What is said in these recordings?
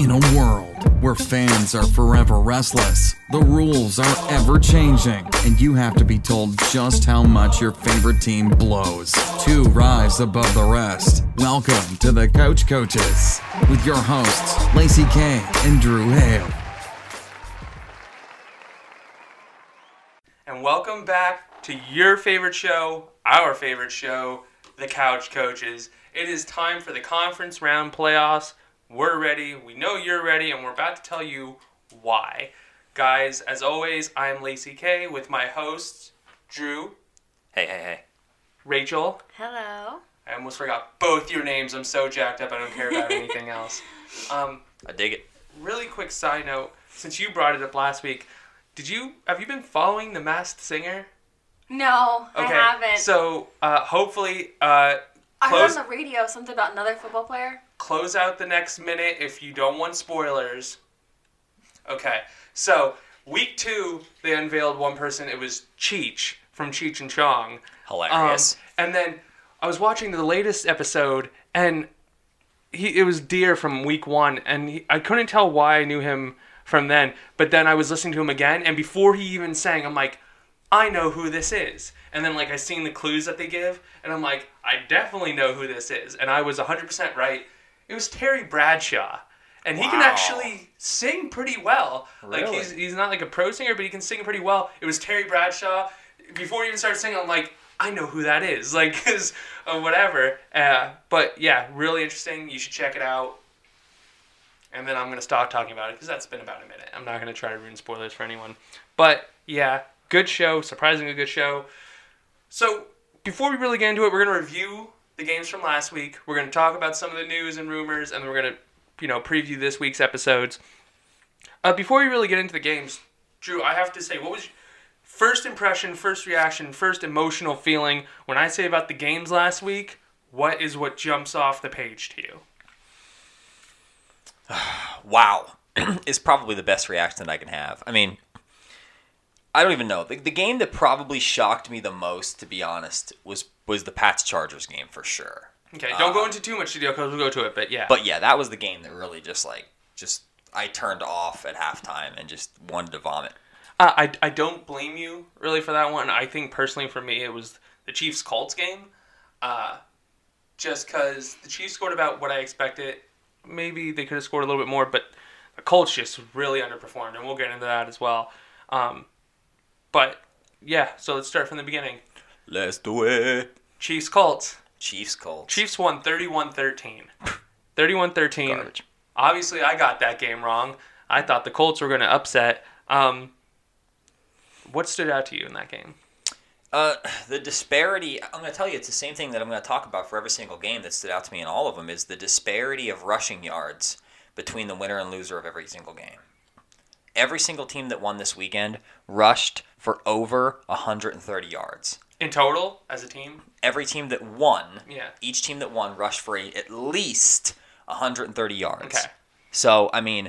In a world where fans are forever restless, the rules are ever changing, and you have to be told just how much your favorite team blows. to rise above the rest. Welcome to the Couch Coaches with your hosts, Lacey Kay and Drew Hale. And welcome back to your favorite show, our favorite show, The Couch Coaches. It is time for the conference round playoffs. We're ready, we know you're ready, and we're about to tell you why. Guys, as always, I'm Lacey Kay with my hosts, Drew, Hey, hey, hey. Rachel. Hello. I almost forgot both your names. I'm so jacked up, I don't care about anything else. Um, I dig it. really quick side note since you brought it up last week, did you have you been following The Masked Singer? No, I haven't. So uh, hopefully, uh, I heard on the radio something about another football player. Close out the next minute if you don't want spoilers. Okay, so week two they unveiled one person. It was Cheech from Cheech and Chong. Hilarious. Um, and then I was watching the latest episode, and he it was Deer from week one, and he, I couldn't tell why I knew him from then. But then I was listening to him again, and before he even sang, I'm like, I know who this is. And then like I seen the clues that they give, and I'm like, I definitely know who this is. And I was 100% right. It was Terry Bradshaw. And he can actually sing pretty well. Like he's he's not like a pro singer, but he can sing pretty well. It was Terry Bradshaw. Before he even started singing, I'm like, I know who that is. Like, cause uh, whatever. Uh, but yeah, really interesting. You should check it out. And then I'm gonna stop talking about it because that's been about a minute. I'm not gonna try to ruin spoilers for anyone. But yeah, good show. Surprisingly good show. So before we really get into it, we're gonna review the games from last week. We're gonna talk about some of the news and rumors, and then we're gonna, you know, preview this week's episodes. Uh, before we really get into the games, Drew, I have to say, what was your first impression, first reaction, first emotional feeling when I say about the games last week? What is what jumps off the page to you? wow. is probably the best reaction I can have. I mean, I don't even know. The, the game that probably shocked me the most, to be honest, was was the Pats Chargers game for sure. Okay, don't go into too much detail because we'll go to it, but yeah. But yeah, that was the game that really just like just I turned off at halftime and just wanted to vomit. Uh, I, I don't blame you really for that one. I think personally for me it was the Chiefs Colts game, uh, just because the Chiefs scored about what I expected. Maybe they could have scored a little bit more, but the Colts just really underperformed, and we'll get into that as well. Um, but yeah, so let's start from the beginning. Let's do it. Chiefs Colts. Chiefs Colts. Chiefs won 31-13. 31-13. Obviously, I got that game wrong. I thought the Colts were going to upset. Um, what stood out to you in that game? Uh, the disparity. I'm going to tell you, it's the same thing that I'm going to talk about for every single game that stood out to me in all of them. Is the disparity of rushing yards between the winner and loser of every single game. Every single team that won this weekend rushed for over 130 yards. In total, as a team? Every team that won, Yeah. each team that won rushed for a, at least 130 yards. Okay. So I mean,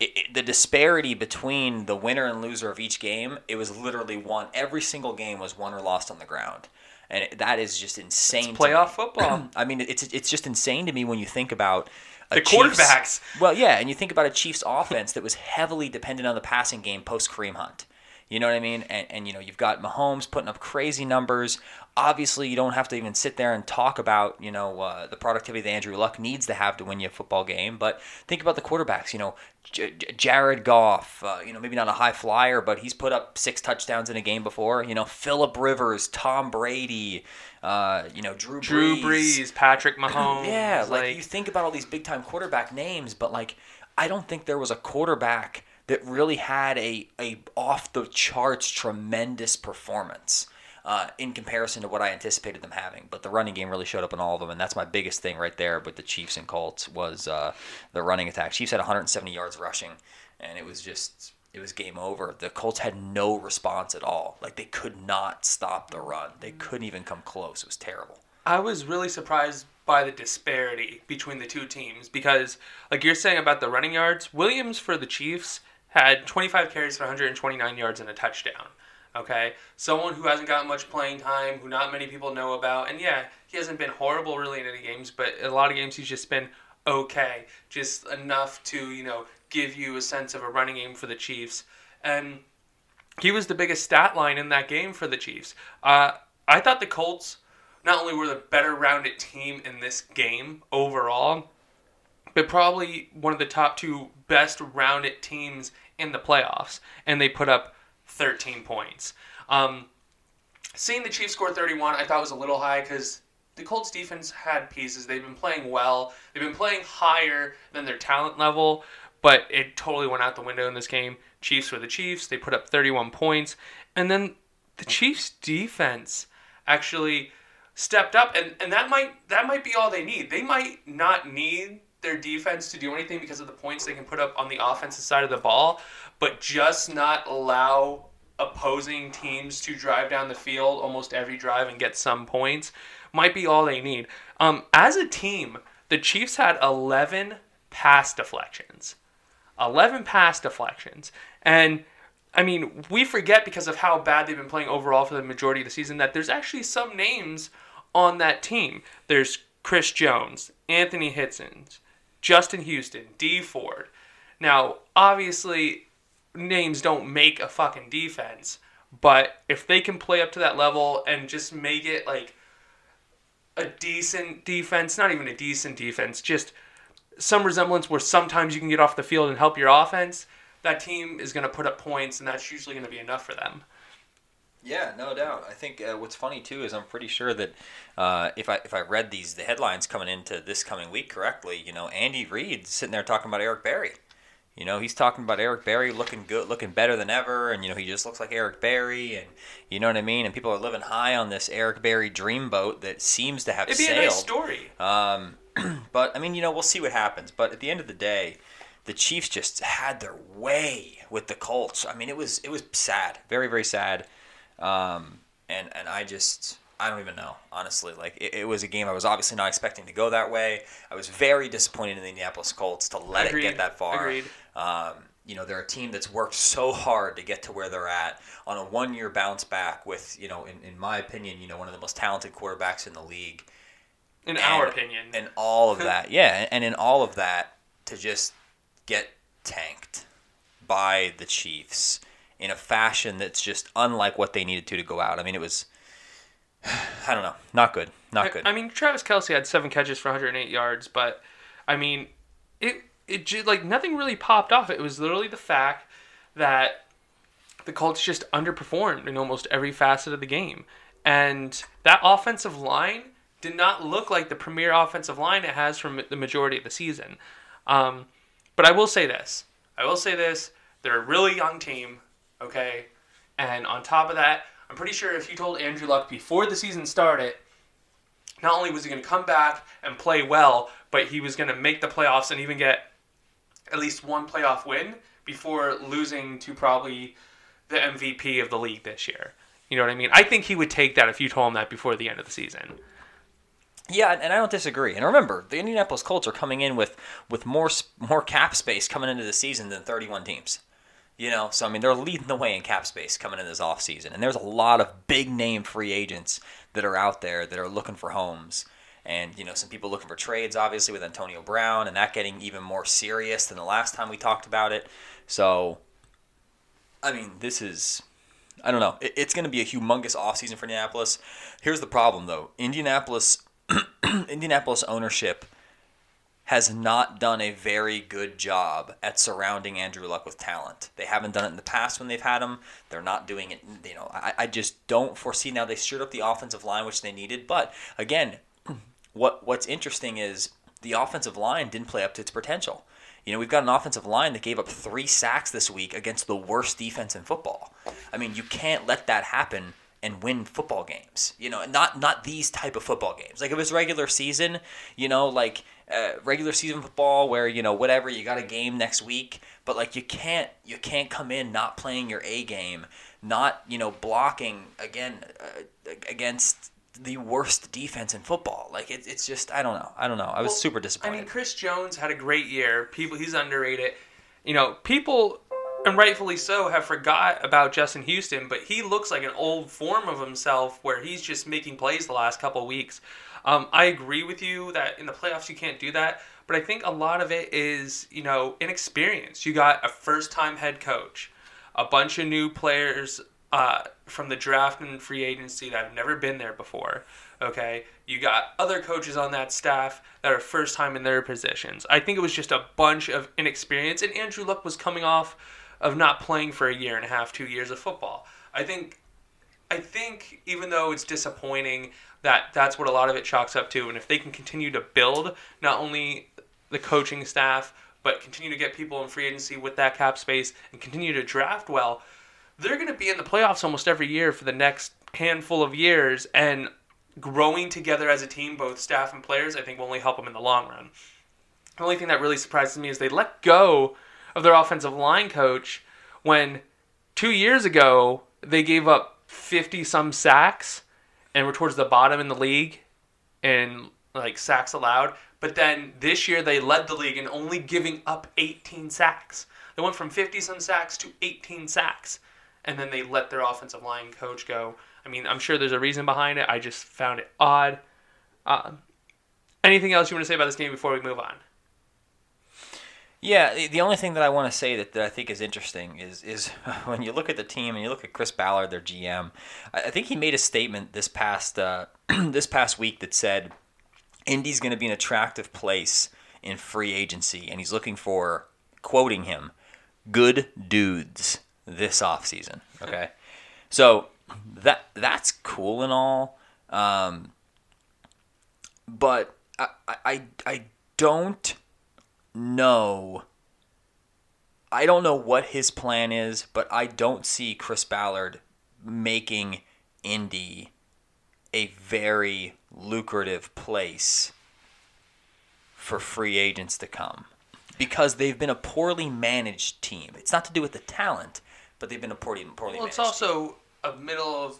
it, it, the disparity between the winner and loser of each game, it was literally one. Every single game was won or lost on the ground, and it, that is just insane. to Playoff football. I mean, it's it's just insane to me when you think about a The Chiefs- quarterbacks. Well, yeah, and you think about a Chiefs offense that was heavily dependent on the passing game post Kareem Hunt. You know what I mean? And, and you know, you've got Mahomes putting up crazy numbers. Obviously, you don't have to even sit there and talk about you know uh, the productivity that Andrew Luck needs to have to win you a football game. But think about the quarterbacks. You know, J- J- Jared Goff. Uh, you know, maybe not a high flyer, but he's put up six touchdowns in a game before. You know, Philip Rivers, Tom Brady. Uh, you know, Drew Drew Brees, Patrick Mahomes. yeah, like, you think about all these big time quarterback names, but like I don't think there was a quarterback that really had a, a off the charts tremendous performance uh, in comparison to what I anticipated them having. But the running game really showed up in all of them, and that's my biggest thing right there with the Chiefs and Colts was uh, the running attack. Chiefs had 170 yards rushing, and it was just it was game over. The Colts had no response at all. Like they could not stop the run. They couldn't even come close. It was terrible. I was really surprised by the disparity between the two teams because, like you're saying about the running yards, Williams for the Chiefs had 25 carries for 129 yards and a touchdown. Okay, someone who hasn't gotten much playing time, who not many people know about, and yeah, he hasn't been horrible really in any games, but a lot of games he's just been okay, just enough to you know give you a sense of a running game for the Chiefs, and he was the biggest stat line in that game for the Chiefs. Uh, I thought the Colts not only were the better rounded team in this game overall, but probably one of the top two best rounded teams in the playoffs, and they put up 13 points. Um, seeing the Chiefs score 31, I thought was a little high because the Colts defense had pieces. They've been playing well. They've been playing higher than their talent level, but it totally went out the window in this game. Chiefs were the Chiefs. They put up 31 points, and then the Chiefs defense actually stepped up, and, and that might that might be all they need. They might not need their defense to do anything because of the points they can put up on the offensive side of the ball, but just not allow opposing teams to drive down the field almost every drive and get some points might be all they need. Um, as a team, the Chiefs had 11 pass deflections. 11 pass deflections. And I mean, we forget because of how bad they've been playing overall for the majority of the season that there's actually some names on that team. There's Chris Jones, Anthony Hitchens, Justin Houston, Dee Ford. Now, obviously, names don't make a fucking defense, but if they can play up to that level and just make it like a decent defense, not even a decent defense, just some resemblance where sometimes you can get off the field and help your offense, that team is going to put up points, and that's usually going to be enough for them. Yeah, no doubt. I think uh, what's funny too is I'm pretty sure that uh, if I if I read these the headlines coming into this coming week correctly, you know, Andy Reid's sitting there talking about Eric Berry. You know, he's talking about Eric Berry looking good, looking better than ever, and you know he just looks like Eric Berry, and you know what I mean. And people are living high on this Eric Berry dreamboat that seems to have It'd be sailed. a nice story. Um, but I mean, you know, we'll see what happens. But at the end of the day, the Chiefs just had their way with the Colts. I mean, it was it was sad, very very sad. Um, and and I just I don't even know honestly. Like it, it, was a game I was obviously not expecting to go that way. I was very disappointed in the Indianapolis Colts to let Agreed. it get that far. Agreed. Um, you know, they're a team that's worked so hard to get to where they're at on a one year bounce back with, you know, in, in my opinion, you know, one of the most talented quarterbacks in the league. In And- our opinion. And all of that, yeah, and in all of that, to just get tanked by the Chiefs in a fashion that's just unlike what they needed to to go out. I mean, it was, I don't know, not good, not good. I mean, Travis Kelce had seven catches for 108 yards, but I mean, it it just like nothing really popped off. It was literally the fact that the Colts just underperformed in almost every facet of the game, and that offensive line did not look like the premier offensive line it has from the majority of the season. Um, but I will say this: I will say this: they're a really young team, okay, and on top of that. I'm pretty sure if you told Andrew Luck before the season started not only was he going to come back and play well, but he was going to make the playoffs and even get at least one playoff win before losing to probably the MVP of the league this year. You know what I mean? I think he would take that if you told him that before the end of the season. Yeah, and I don't disagree. And remember, the Indianapolis Colts are coming in with with more more cap space coming into the season than 31 teams. You know, so I mean, they're leading the way in cap space coming in this offseason. And there's a lot of big name free agents that are out there that are looking for homes. And, you know, some people looking for trades, obviously, with Antonio Brown, and that getting even more serious than the last time we talked about it. So, I mean, this is, I don't know. It, it's going to be a humongous offseason for Indianapolis. Here's the problem, though Indianapolis, Indianapolis ownership has not done a very good job at surrounding Andrew Luck with talent. They haven't done it in the past when they've had him. They're not doing it. You know, I, I just don't foresee now. They shored up the offensive line, which they needed. But again, what what's interesting is the offensive line didn't play up to its potential. You know, we've got an offensive line that gave up three sacks this week against the worst defense in football. I mean, you can't let that happen and win football games. You know, not not these type of football games. Like if it's regular season, you know, like uh, regular season football where you know whatever you got a game next week, but like you can't you can't come in not playing your A game, not you know blocking again uh, against the worst defense in football. Like it, it's just I don't know I don't know I was Well, super disappointed. I mean, Chris Jones had a great year. People, he's underrated. You know, people, and rightfully so, have forgot about Justin Houston, but he looks like an old form of himself where he's just making plays the last couple weeks. Um, I agree with you that in the playoffs you can't do that, but I think a lot of it is, you know, inexperience. You got a first time head coach, a bunch of new players uh, from the draft and free agency that have never been there before. Okay, you got other coaches on that staff that are first time in their positions. I think it was just a bunch of inexperience, and Andrew Luck was coming off of not playing for a year and a half, two years of football. I think, I think even though it's disappointing that that's what a lot of it chalks up to, and if they can continue to build not only the coaching staff but continue to get people in free agency with that cap space and continue to draft well, they're going to be in the playoffs almost every year for the next handful of years, and growing together as a team, both staff and players, I think will only help them in the long run. The only thing that really surprises me is they let go of their offensive line coach when two years ago they gave up 50 some sacks and were towards the bottom in the league in like sacks allowed. But then this year they led the league in only giving up 18 sacks. They went from 50 some sacks to 18 sacks. And then they let their offensive line coach go. I mean, I'm sure there's a reason behind it. I just found it odd. Uh, anything else you want to say about this game before we move on? Yeah, the- only thing that I want to say that, that I think is interesting is is when you look at the team and you look at Chris Ballard, their GM. I, think he made a statement this past uh, this past week that said Indy's going to be an attractive place in free agency, and he's looking for quoting him, "good dudes this offseason. Okay, so that that's cool and all, um, but I I I don't know. I don't know what his plan is, but I don't see Chris Ballard making Indy a very lucrative place for free agents to come because they've been a poorly managed team. It's not to do with the talent, but they've been a poorly poorly Well, it's managed. also a middle of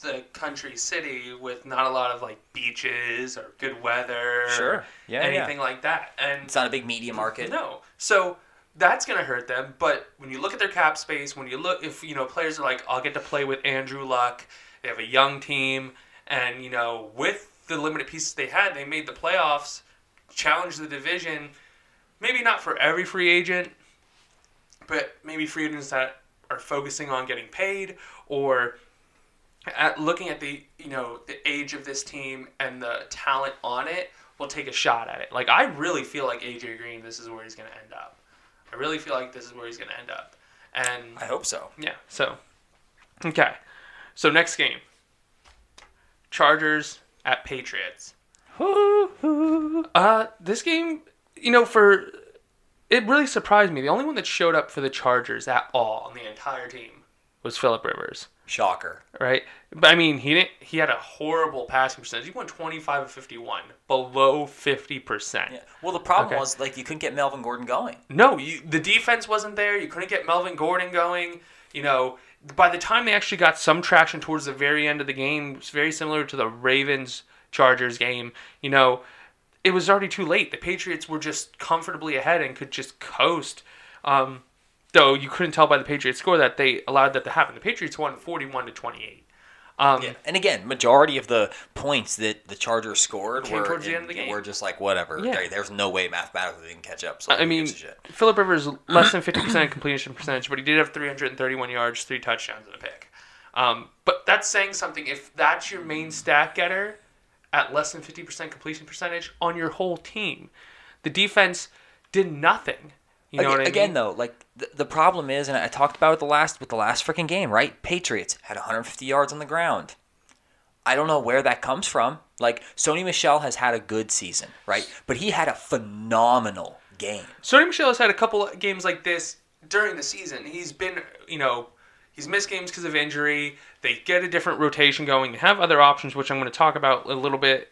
the country city with not a lot of like beaches or good weather. Sure. Yeah, yeah. Anything like that. And it's not a big media market. No. So that's going to hurt them. But when you look at their cap space, when you look, if, you know, players are like, I'll get to play with Andrew Luck, they have a young team, and, you know, with the limited pieces they had, they made the playoffs, challenged the division. Maybe not for every free agent, but maybe free agents that are focusing on getting paid or at looking at the you know the age of this team and the talent on it will take a shot at it. Like I really feel like AJ Green, this is where he's going to end up. I really feel like this is where he's going to end up. And I hope so. yeah, so okay, so next game, Chargers at Patriots. Uh, this game, you know, for it really surprised me. The only one that showed up for the Chargers at all on the entire team was Philip Rivers Shocker. right? But I mean, he didn't. He had a horrible passing percentage. He went twenty five of fifty one, below fifty percent. Yeah. Well, the problem Okay. was like you couldn't get Melvin Gordon going. No, you, the defense wasn't there. You couldn't get Melvin Gordon going. You know, by the time they actually got some traction towards the very end of the game, it's very similar to the Ravens Chargers game. You know, it was already too late. The Patriots were just comfortably ahead and could just coast. Um, though you couldn't tell by the Patriots score that they allowed that to happen. The Patriots won forty one to twenty eight. Um, Yeah. And again, majority of the points that the Chargers scored were towards the end of the game. Were just like whatever. Yeah. There- there's no way mathematically they can catch up. So I mean, gives a shit? Philip Rivers less than fifty percent completion percentage, but he did have three hundred and thirty-one yards, three touchdowns, and a pick. Um, but that's saying something. If that's your main stat getter at less than fifty percent completion percentage on your whole team, the defense did nothing. You know Aga- what I again, mean? though, like the, the problem is, and I talked about it the last with the last freaking game, right? Patriots had 150 yards on the ground. I don't know where that comes from. Like Sony Michel has had a good season, right? But he had a phenomenal game. Sony Michel has had a couple of games like this during the season. He's been, you know, he's missed games because of injury. They get a different rotation going. They have other options, which I'm going to talk about a little bit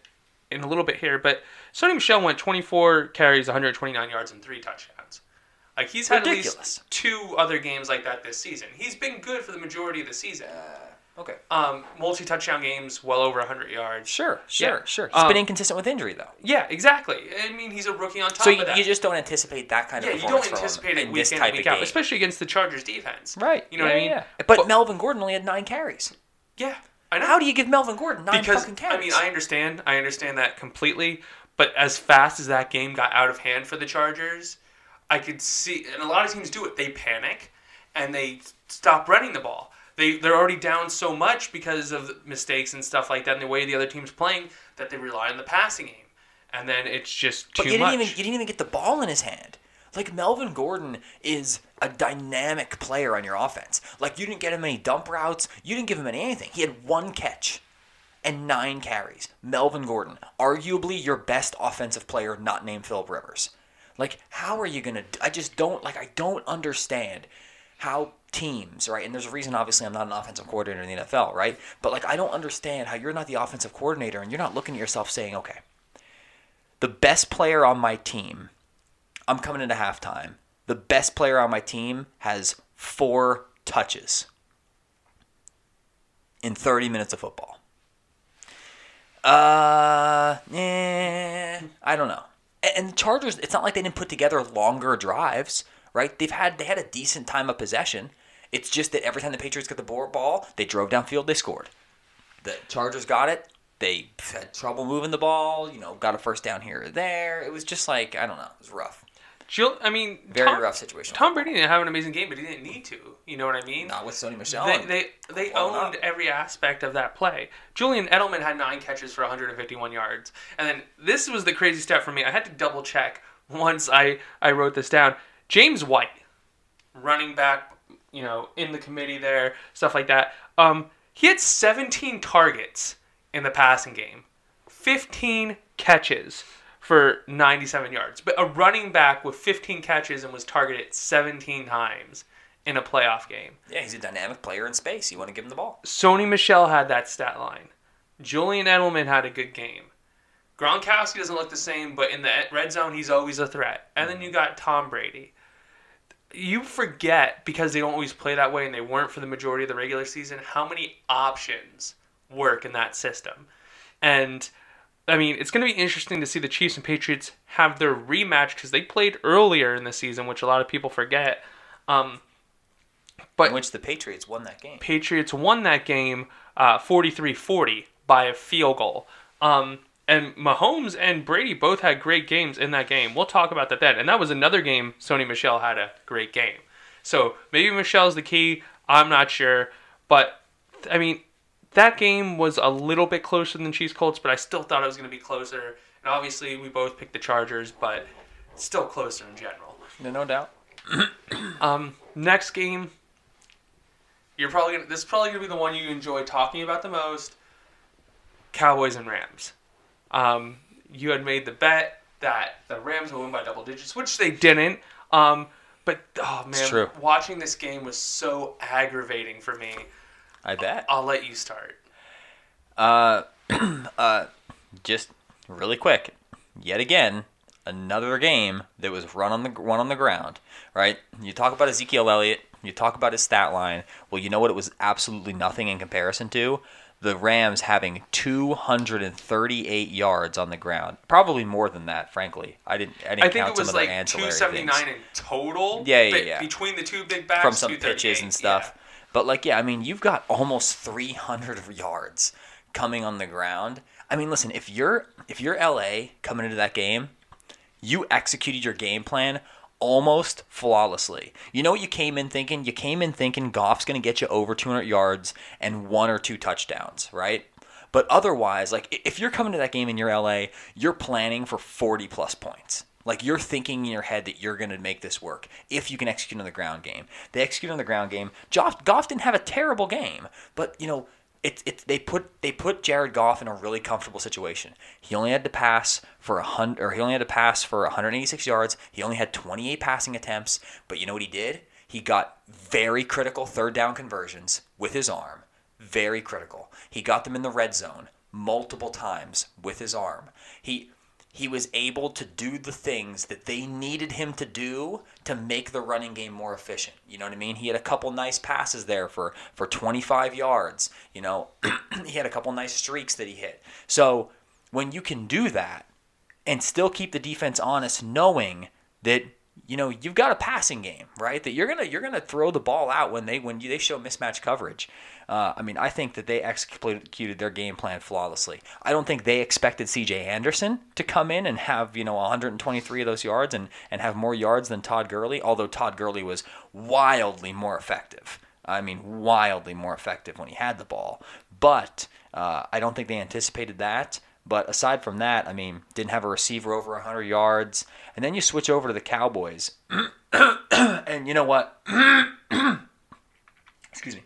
in a little bit here. But Sony Michel went 24 carries, 129 yards, and three touchdowns. Like he's had at least two other games like that this season. He's been good for the majority of the season. Okay. Um, multi-touchdown games, well over 100 yards. Sure, sure, Yeah. sure. He's Um, been inconsistent with injury though. Yeah, exactly. I mean, he's a rookie on top So of you, that. you just don't anticipate that kind of yeah, you don't anticipate it in week this in type week of out, game. especially against the Chargers defense. Right. You know what I mean? Yeah. But, But- Melvin Gordon only had nine carries. Yeah, I know. How do you give Melvin Gordon nine because fucking carries? I mean, I understand, I understand that completely, But as fast as that game got out of hand for the Chargers, I could see, and a lot of teams do it. They panic and they stop running the ball. They they're already down so much because of mistakes and stuff like that, and the way the other team's playing that they rely on the passing game, and then it's just too But you didn't even you didn't even get the ball in his hand. Like Melvin Gordon is a dynamic player on your offense. Like you didn't get him any dump routes. You didn't give him any anything. He had one catch and nine carries. Melvin Gordon, arguably your best offensive player, not named Philip Rivers. Like how are you gonna? I just don't like. I don't understand how teams right. And there's a reason. Obviously, I'm not an offensive coordinator in the NFL, right? But like I don't understand how you're not the offensive coordinator and you're not looking at yourself saying, okay, the best player on my team, I'm coming into halftime. The best player on my team has four touches in 30 minutes of football. Uh, eh, I don't know. And the Chargers, it's not like they didn't put together longer drives, right? They've had they had a decent time of possession. It's just that every time the Patriots got the ball, they drove downfield, they scored. The Chargers got it. They had trouble moving the ball. You know, got a first down here or there. It was just like I don't know. It was rough. Jill, I mean, Very Tom, rough situation. Tom Brady didn't have an amazing game, but he didn't need to. You know what I mean? Not with Sony Michel. They they, they owned not. every aspect of that play. Julian Edelman had nine catches for 151 yards, and then this was the crazy step for me. I had to double check once I I wrote this down. James White, running back, you know, in the committee there, stuff like that. Um, he had 17 targets in the passing game, 15 catches for 97 yards. But a running back with 15 catches and was targeted 17 times in a playoff game. yeah, he's a dynamic player in space. You want to give him the ball. Sony Michel had that stat line. Julian Edelman had a good game. Gronkowski doesn't look the same, but in the red zone, he's always a threat. And then mm. you got Tom Brady. You forget because they don't always play that way, and they weren't for the majority of the regular season. How many options work in that system? And I mean, it's going to be interesting to see the Chiefs and Patriots have their rematch because they played earlier in the season, which a lot of people forget. Um, But- in which the Patriots won that game. Patriots won that game uh, 43-40 by a field goal. Um, and Mahomes and Brady both had great games in that game. We'll talk about that then. And that was another game Sony Michel had a great game. So maybe Michel's the key. I'm not sure. But, I mean, that game was a little bit closer than Chiefs Colts, but I still thought it was going to be closer. And obviously, we both picked the Chargers, but still closer in general. No, no doubt. Um, next game, you're probably gonna. This is probably gonna be the one you enjoy talking about the most. Cowboys and Rams. Um, you had made the bet that the Rams would win by double digits, which they didn't. Um, but oh man, watching this game was so aggravating for me. I bet. I'll let you start. Uh, uh, just really quick, yet again, another game that was run on the run on the ground. Right? You talk about Ezekiel Elliott. You talk about his stat line. Well, you know what? It was absolutely nothing in comparison to the Rams having 238 yards on the ground. Probably more than that, frankly. I didn't. I didn't I think count it was some of like the ancillary 279 things. in total. Yeah, yeah, yeah. Between the two big backs from some pitches and stuff. But like, yeah, I mean, you've got almost 300 yards coming on the ground. I mean, listen, if you're if you're LA coming into that game, you executed your game plan almost flawlessly. You know what you came in thinking? You came in thinking Goff's going to get you over 200 yards and one or two touchdowns, right? But otherwise, like if you're coming to that game and you're LA, you're planning for 40 plus points. Like you're thinking in your head that you're going to make this work if you can execute on the ground game. They execute on the ground game. Goff, Goff didn't have a terrible game, but you know, it, it, they put they put Jared Goff in a really comfortable situation. He only had to pass for a hundred, or he only had to pass for 186 yards. He only had 28 passing attempts, but you know what he did? He got very critical third down conversions with his arm. Very critical. He got them in the red zone multiple times with his arm. He he was able to do the things that they needed him to do to make the running game more efficient. You know what I mean? He had a couple nice passes there for for 25 yards. You know, he had a couple nice streaks that he hit. So when you can do that and still keep the defense honest, knowing that you know, you've got a passing game, right? That you're gonna you're gonna throw the ball out when they when you, they show mismatch coverage. Uh, I mean, I think that they executed their game plan flawlessly. I don't think they expected C.J. Anderson to come in and have you know 123 of those yards and and have more yards than Todd Gurley. Although Todd Gurley was wildly more effective. I mean, wildly more effective when he had the ball. But uh, I don't think they anticipated that. But aside from that, I mean, didn't have a receiver over 100 yards. And then you switch over to the Cowboys. and you know what? Excuse me.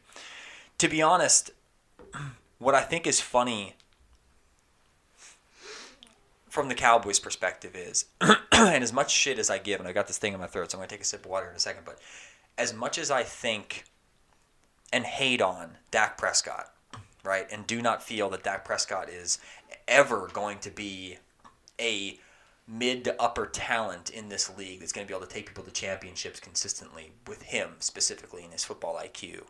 To be honest, what I think is funny from the Cowboys' perspective is, and as much shit as I give, and I got this thing in my throat, so I'm going to take a sip of water in a second, but as much as I think and hate on Dak Prescott, right, and do not feel that Dak Prescott is ever going to be a mid to upper talent in this league that's going to be able to take people to championships consistently with him specifically in his football IQ.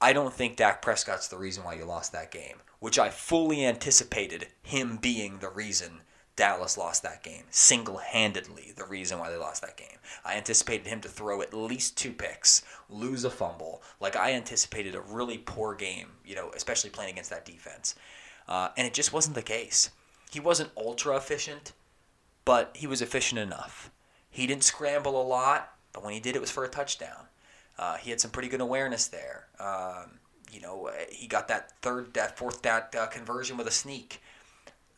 I don't think Dak Prescott's the reason why you lost that game, which I fully anticipated him being the reason Dallas lost that game. Single handedly, the reason why they lost that game. I anticipated him to throw at least two picks, lose a fumble. Like, I anticipated a really poor game, you know, especially playing against that defense. Uh, and it just wasn't the case. He wasn't ultra efficient, but he was efficient enough. He didn't scramble a lot, but when he did, it was for a touchdown. Uh, he had some pretty good awareness there. Um, you know, he got that third, that fourth, that uh, conversion with a sneak.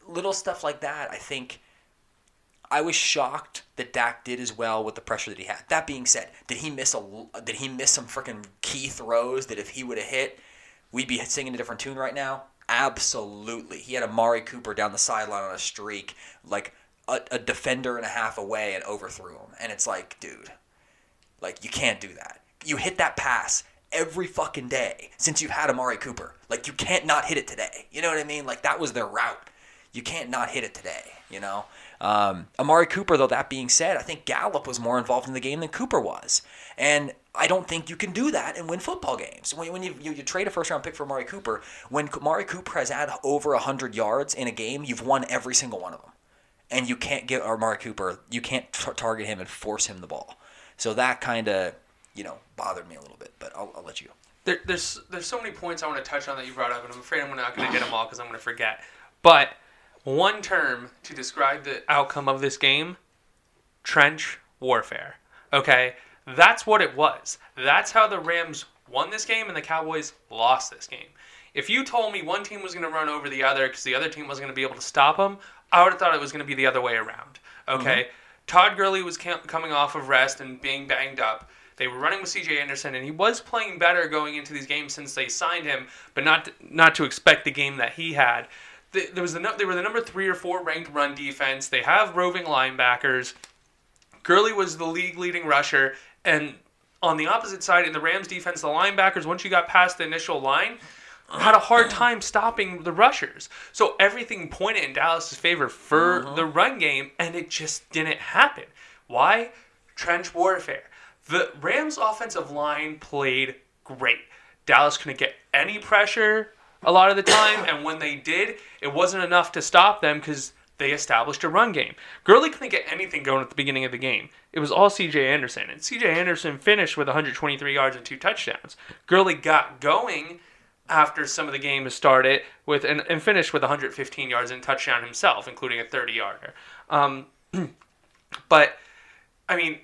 Little stuff like that. I think I was shocked that Dak did as well with the pressure that he had. That being said, did he miss a? Did he miss some freaking key throws that if he would have hit, we'd be singing a different tune right now? Absolutely. He had Amari Cooper down the sideline on a streak, like a, a defender and a half away, and overthrew him. And it's like, dude, like you can't do that. You hit that pass every fucking day since you've had Amari Cooper. Like you can't not hit it today. You know what I mean? Like that was their route. You can't not hit it today. You know. Um, Amari Cooper, though, that being said, I think Gallup was more involved in the game than Cooper was. And I don't think you can do that and win football games. When, when you, you, you trade a first round pick for Amari Cooper, when Amari Cooper has had over 100 yards in a game, you've won every single one of them. And you can't get Amari Cooper, you can't target him and force him the ball. So that kind of, you know, bothered me a little bit, but I'll, I'll let you go. There, there's there's so many points I want to touch on that you brought up, and I'm afraid I'm not going to get them all because I'm going to forget. But one term to describe the outcome of this game trench warfare. Okay? That's what it was. That's how the Rams won this game and the Cowboys lost this game. If you told me one team was going to run over the other because the other team wasn't going to be able to stop them, I would have thought it was going to be the other way around. Okay? Mm-hmm. Todd Gurley was coming off of rest and being banged up. They were running with C.J. Anderson, and he was playing better going into these games since they signed him, but not to, not to expect the game that he had there was the they were the number three or four ranked run defense. They have roving linebackers. Gurley was the league leading rusher, and on the opposite side in the Rams defense, the linebackers once you got past the initial line had a hard time stopping the rushers. So everything pointed in Dallas's favor for uh-huh. the run game, and it just didn't happen. Why? Trench warfare. The Rams' offensive line played great. Dallas couldn't get any pressure a lot of the time, and when they did, it wasn't enough to stop them because they established a run game. Gurley couldn't get anything going at the beginning of the game. It was all C.J. Anderson, and C.J. Anderson finished with 123 yards and two touchdowns. Gurley got going after some of the game started with and, and finished with 115 yards and touchdown himself, including a 30 yarder. Um, but I mean,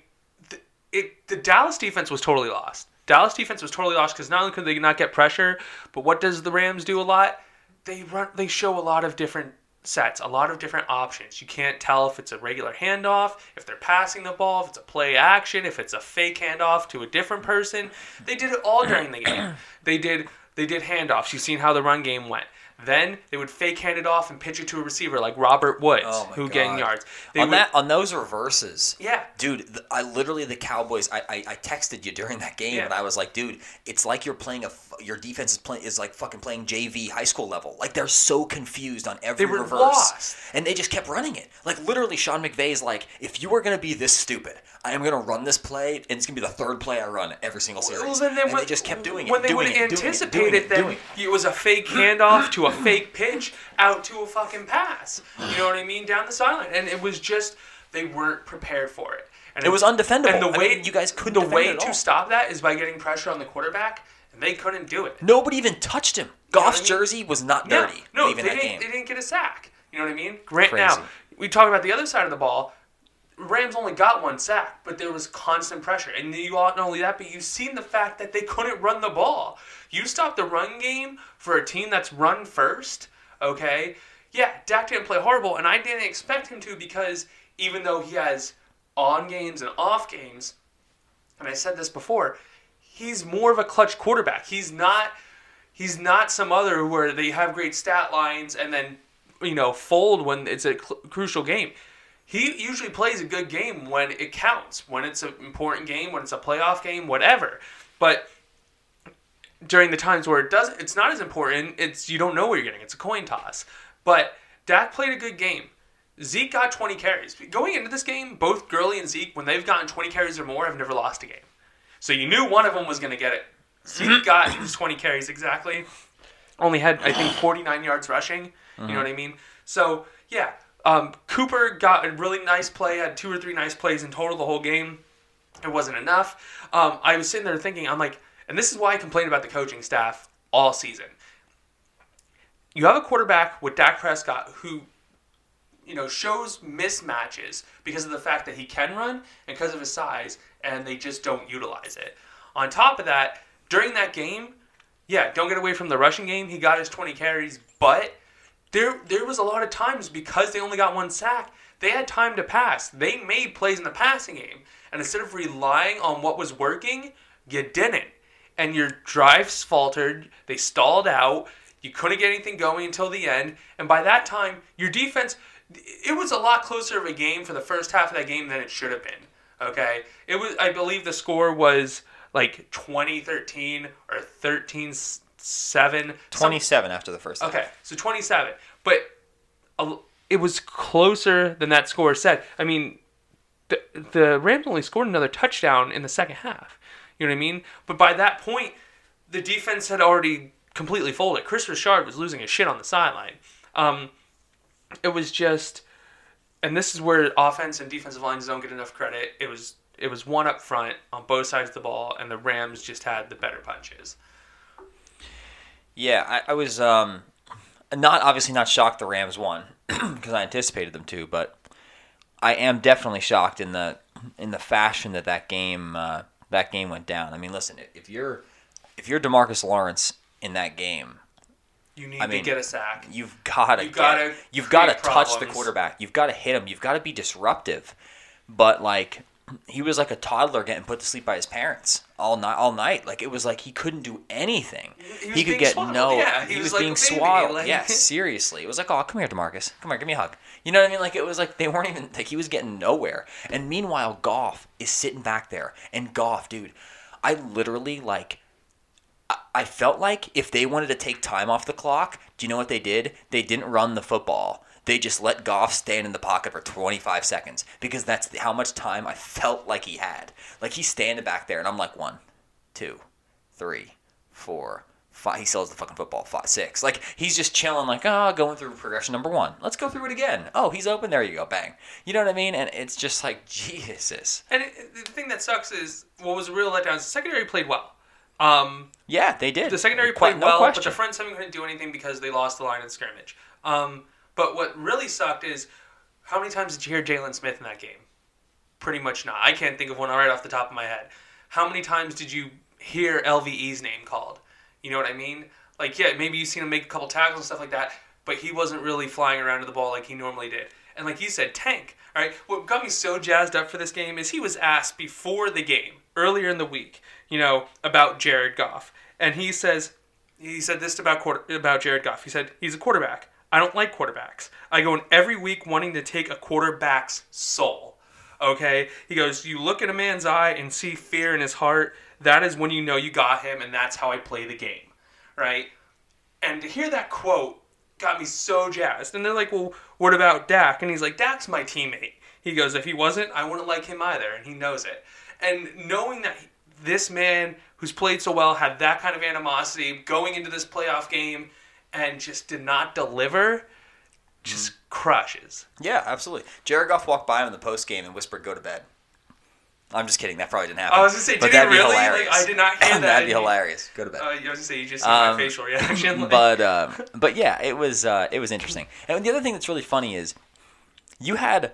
the, it the Dallas defense was totally lost. Dallas defense was totally lost because not only could they not get pressure, but what does the Rams do a lot? They run. They show a lot of different sets, a lot of different options. You can't tell if it's a regular handoff, if they're passing the ball, if it's a play action, if it's a fake handoff to a different person. They did it all during the game. They did they did handoffs. You've seen how the run game went. Then they would fake hand it off and pitch it to a receiver like Robert Woods, oh who God. getting yards. They on would, that on those reverses, yeah, dude. The, I literally the Cowboys. I, I, I texted you during that game, yeah. and I was like, dude, it's like you're playing a your defense is playing is like fucking playing JV high school level. Like they're so confused on every they were reverse, lost. and they just kept running it. Like literally, Sean McVay is like, if you are gonna be this stupid, I am gonna run this play, and it's gonna be the third play I run every single series. Well, then, and when, they just kept doing it. When they would anticipate it, then it was a fake handoff to a fake pitch out to a fucking pass. You know what I mean? Down the sideline. And it was just, they weren't prepared for it. And It was undefendable. And the I way mean, you guys couldn't The way to stop that is by getting pressure on the quarterback, and they couldn't do it. Nobody even touched him. know what Goff's I mean? jersey was not dirty. No, leaving they that didn't. game. They didn't get a sack. You know what I mean? Grant. Crazy. Now we talk about the other side of the ball. Rams only got one sack, but there was constant pressure, and you not only that, but you've seen the fact that they couldn't run the ball. You stop the run game for a team that's run first. Okay, yeah, Dak didn't play horrible, and I didn't expect him to because even though he has on games and off games, and I said this before, he's more of a clutch quarterback. He's not he's not some other where they have great stat lines and then you know fold when it's a cl- crucial game. He usually plays a good game when it counts, when it's an important game, when it's a playoff game, whatever. But during the times where it doesn't, it's not as important. It's you don't know where you're getting. It's a coin toss. But Dak played a good game. Zeke got 20 carries. Going into this game, both Gurley and Zeke, when they've gotten 20 carries or more, have never lost a game. So you knew one of them was going to get it. Zeke mm-hmm. got his 20 carries exactly. Only had, I think, 49 yards rushing. You know mm-hmm. what I mean? So, yeah. Um, Cooper got a really nice play, had two or three nice plays in total the whole game. It wasn't enough. Um, I was sitting there thinking, I'm like, and this is why I complained about the coaching staff all season. You have a quarterback with Dak Prescott who you know, shows mismatches because of the fact that he can run and because of his size, and they just don't utilize it. On top of that, during that game, yeah, don't get away from the rushing game. He got his 20 carries, but there there was a lot of times because they only got one sack, they had time to pass. They made plays in the passing game, and instead of relying on what was working, you didn't, and your drives faltered. They stalled out. You couldn't get anything going until the end, and by that time, your defense. It was a lot closer of a game for the first half of that game than it should have been. Okay, it was. I believe the score was like 2013 or 13 7 27 after the first half. Okay, so 27. But a- it was closer than that score said. I mean, the, the Rams only scored another touchdown in the second half. You know what I mean? But by that point, the defense had already completely folded. Kris Richard was losing his shit on the sideline. Um, it was just, and this is where offense and defensive lines don't get enough credit. It was it was one up front on both sides of the ball, and the Rams just had the better punches. Yeah, I, I was um, not obviously not shocked the Rams won because I anticipated them to, but I am definitely shocked in the in the fashion that that game uh, that game went down. I mean, listen, if you're if you're Demarcus Lawrence in that game, You need I mean, to get a sack. you've got to You gotta you've got to touch the quarterback. You've got to hit him. You've got to be disruptive. But like he was like a toddler getting put to sleep by his parents all night all night. Like it was like he couldn't do anything. He He, could get swaddled. no Yeah, he, he was, was like being swaddled. like- yeah, seriously. It was like, "Oh, come here, DeMarcus. Come here, give me a hug." You know what I mean? Like it was like they weren't even like he was getting nowhere. And meanwhile, Goff is sitting back there. And Goff, dude, I literally like I felt like if they wanted to take time off the clock, do you know what they did? They didn't run the football. They just let Goff stand in the pocket for 25 seconds because that's the, how much time I felt like he had. Like he's standing back there, and I'm like one, two, three, four, five. He sells the fucking football. Five, six. Like he's just chilling, like oh, going through progression number one. Let's go through it again. Oh, he's open. There you go. Bang. You know what I mean? And it's just like Jesus. And it, the thing that sucks is what was a real letdown is the secondary played well. Um, Yeah, they did. the secondary Quite- played no well, but the front seven couldn't do anything because they lost the line in scrimmage. Um, but what really sucked is how many times did you hear Jaylon Smith in that game? Pretty much not. I can't think of one right off the top of my head. How many times did you hear LVE's name called? You know what I mean? Like, yeah, maybe you've seen him make a couple tackles and stuff like that, but he wasn't really flying around to the ball like he normally did. And like you said, tank. All right. What got me so jazzed up for this game is he was asked before the game, earlier in the week, you know, about Jared Goff, and he says, he said this about quarter, about Jared Goff. He said he's a quarterback. I don't like quarterbacks. I go in every week wanting to take a quarterback's soul. Okay? He goes, You look at a man's eye and see fear in his heart. That is when you know you got him, and that's how I play the game. Right? And to hear that quote got me so jazzed. And they're like, Well, what about Dak? And he's like, Dak's my teammate. He goes, If he wasn't, I wouldn't like him either. And he knows it. And knowing that this man who's played so well had that kind of animosity going into this playoff game and just did not deliver just crushes. Yeah, absolutely. Jared Goff walked by him in the post game and whispered, "Go to bed." I'm just kidding. That probably didn't happen. I was gonna say, But did that'd he be really? hilarious. Like, I did not hear that. that'd be hilarious. Go to bed. Uh, I was gonna say you just see Um, my facial reaction. like- but um, but yeah, it was uh, it was interesting. And the other thing that's really funny is you had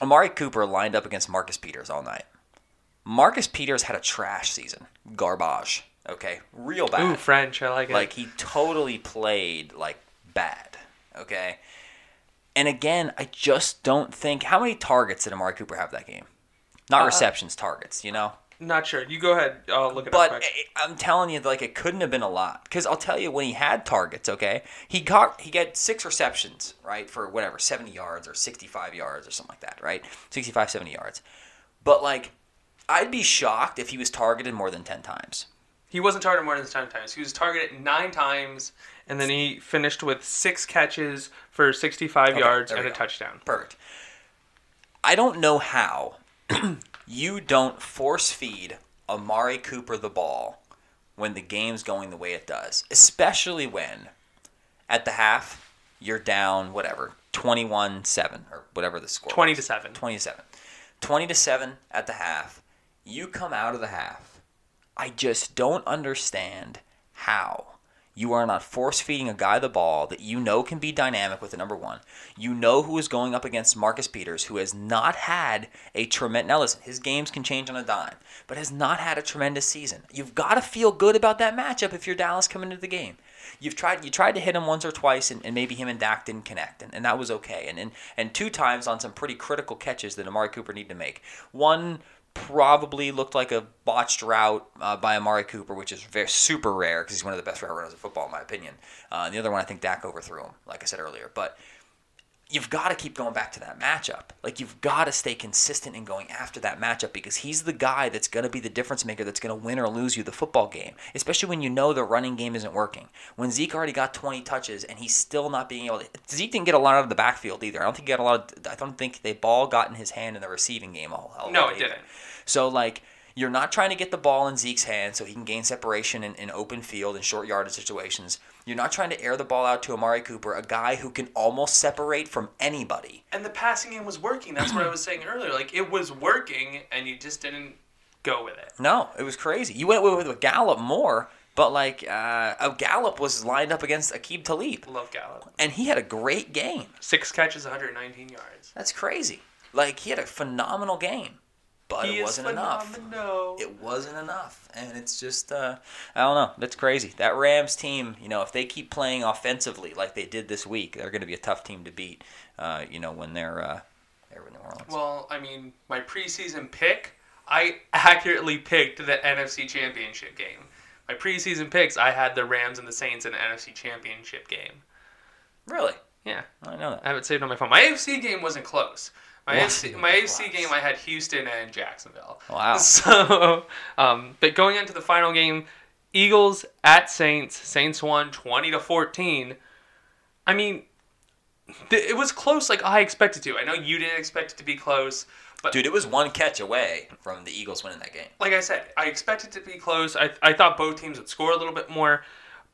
Amari Cooper lined up against Marcus Peters all night. Marcus Peters had a trash season, garbage. Okay, real bad. Ooh, French. I like it. Like he totally played like bad. Okay. And again, I just don't think how many targets did Amari Cooper have that game? Not Uh, receptions, targets. You know. not sure. You go ahead. I'll look it But up. I- I'm telling you, like it couldn't have been a lot. Because I'll tell you, when he had targets, okay, he got he got six receptions, right, for whatever 70 yards or 65 yards or something like that, right, 65, 70 yards. But like, I'd be shocked if he was targeted more than 10 times. He wasn't targeted more than ten times. He was targeted nine times, and then he finished with six catches for 65 Okay, yards and a go. touchdown. Perfect. I don't know how you don't force feed Amari Cooper the ball when the game's going the way it does, especially when at the half you're down whatever 21-7 or whatever the score 20 was. to 7. 27 20 to 7 at the half you come out of the half i just don't understand how you are not force feeding a guy the ball that you know can be dynamic with the number one. You know who is going up against Marcus Peters, who has not had a tremendous. Now listen, his games can change on a dime, but has not had a tremendous season. You've got to feel good about that matchup if you're Dallas coming into the game. You've tried you tried to hit him once or twice, and, and maybe him and Dak didn't connect, and, and that was okay. And, and and two times on some pretty critical catches that Amari Cooper needed to make. One probably looked like a botched route uh, by Amari Cooper, which is very super rare because he's one of the best route runners in football, in my opinion. Uh, the other one, I think Dak overthrew him, like I said earlier. But you've got to keep going back to that matchup. Like you've got to stay consistent in going after that matchup because he's the guy that's going to be the difference maker that's going to win or lose you the football game, especially when you know the running game isn't working. When Zeke already got 20 touches and he's still not being able to Zeke didn't get a lot out of the backfield either. I don't think he got a lot of I don't think the ball got in his hand in the receiving game a whole hell No, it either. didn't. So like you're not trying to get the ball in Zeke's hand so he can gain separation in, in open field and short yardage situations. You're not trying to air the ball out to Amari Cooper, a guy who can almost separate from anybody. And the passing game was working. That's what I was saying earlier. Like it was working, and you just didn't go with it. No, it was crazy. You went with, with Gallup more, but like uh, uh, Gallup was lined up against Aqib Talib, Love Gallup. and he had a great game. Six catches, 119 yards. That's crazy. Like he had a phenomenal game, but he it wasn't enough. it wasn't enough and it's just uh, i don't know that's crazy that rams team you know if they keep playing offensively like they did this week they're going to be a tough team to beat uh, you know when they're uh, they're in new orleans Well, I mean, my preseason pick, I accurately picked the NFC Championship game. My preseason picks, I had the Rams and the Saints in the NFC Championship game. really Yeah, i know that I have it saved on my phone. My AFC game wasn't close. My Wasn't AFC, my AFC game, I had Houston and Jacksonville. Wow. So, um, but going into the final game, Eagles at Saints. Saints won twenty to fourteen. I mean, th- it was close, like I expected to. I know you didn't expect it to be close, but dude it was one catch away from the eagles winning that game like I said, I expected it to be close. I, I thought both teams would score a little bit more,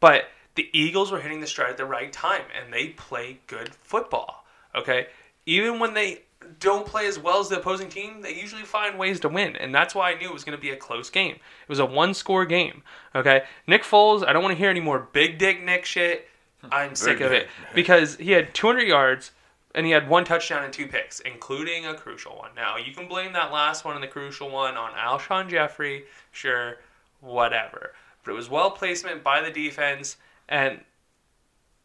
but the Eagles were hitting the stride at the right time, and they play good football. Okay, even when they don't play as well as the opposing team, they usually find ways to win, and that's why I knew it was going to be a close game. It was a one-score game. Okay, Nick Foles, I don't want to hear any more big dick Nick shit. I'm sick of it because he had 200 yards and he had one touchdown and two picks, including a crucial one. Now you can blame that last one and the crucial one on Alshon Jeffery, sure, whatever. But it was well placement by the defense, and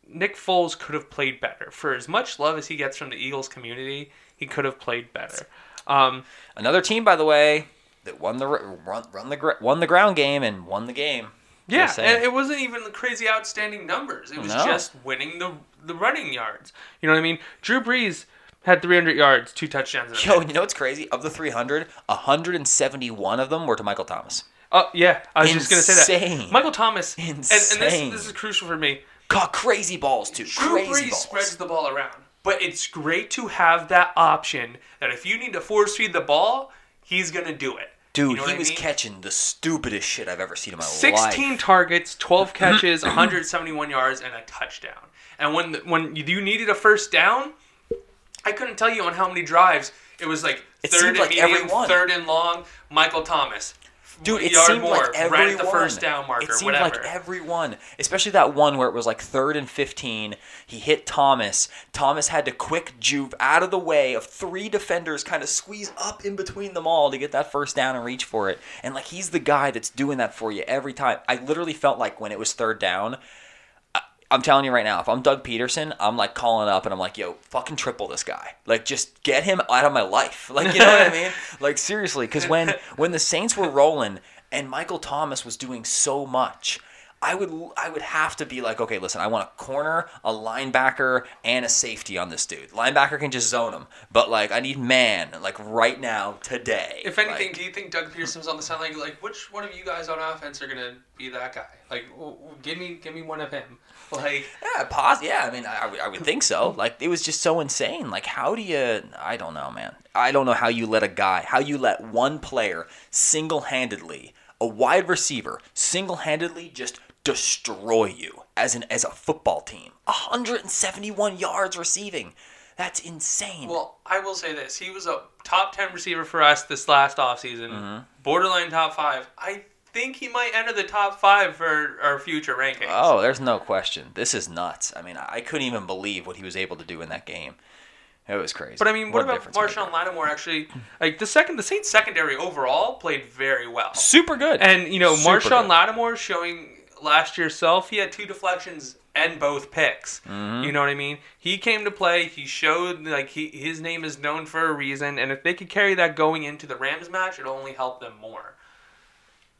Nick Foles could have played better. For as much love as he gets from the Eagles community, he could have played better. Um, another team by the way that won the run, run the won the ground game and won the game yeah, and it wasn't even the crazy outstanding numbers. It was No. just winning the the running yards. You know what I mean? Drew Brees had 300 yards, two touchdowns. Yo you know what's crazy of the 300 171 of them were to michael thomas Oh yeah, I was just gonna say that. Insane. Michael Thomas, and, and this Insane. this is crucial for me. caught crazy balls too Drew crazy Brees balls spreads the ball around, but it's great to have that option that if you need to force feed the ball, he's gonna do it. Dude, You know he was mean? catching the stupidest shit I've ever seen in my 16 life. targets, 12 catches, 171 yards, and a touchdown. And when the, when you needed a first down, I couldn't tell you on how many drives It was like It third and like medium, everyone. third and long. Michael Thomas. Dude, it seemed more, like right everyone. at the first down marker, It seemed whatever. like everyone, especially that one where it was like third and fifteen. He hit Thomas. Thomas had to quick juve out of the way of three defenders, kind of squeeze up in between them all to get that first down and reach for it. And like he's the guy that's doing that for you every time. I literally felt like when it was third down. I'm telling you right now, if I'm Doug Pederson, I'm like calling up and I'm like, yo, fucking triple this guy. Like, just get him out of my life. Like, you know what I mean? Like, seriously, because when when the Saints were rolling and Michael Thomas was doing so much, I would I would have to be like, okay, listen, I want a corner, a linebacker, and a safety on this dude. Linebacker can just zone him, but like, I need man, like right now, today. If anything, Like, do you think Doug Pearson's on the sideline? Like, which one of you guys on offense are gonna be that guy? Like, give me, give me one of him. Like, Yeah, pos- Yeah, I mean, I, I would- I would think so. Like, it was just so insane. Like, how do you? I don't know, man. I don't know how you let a guy, how you let one player single-handedly, a wide receiver, single-handedly just destroy you as an as a football team. 171 yards receiving. That's insane. well, I will say this: he was a top ten receiver for us this last offseason. Mm-hmm. borderline top five. I think he might enter the top five for our future rankings. oh, there's no question. This is nuts. I mean, I couldn't even believe what he was able to do in that game. It was crazy. But I mean, what, a about. Marshon Lattimore? Actually, like the second, the Saints secondary overall played very well. Super good. And you know, Super Marshon good. Lattimore showing last year self, he had two deflections and both picks. Mm-hmm. You know what I mean? He came to play. He showed like he his name is known for a reason, and if they could carry that going into the Rams match, it'll only help them more.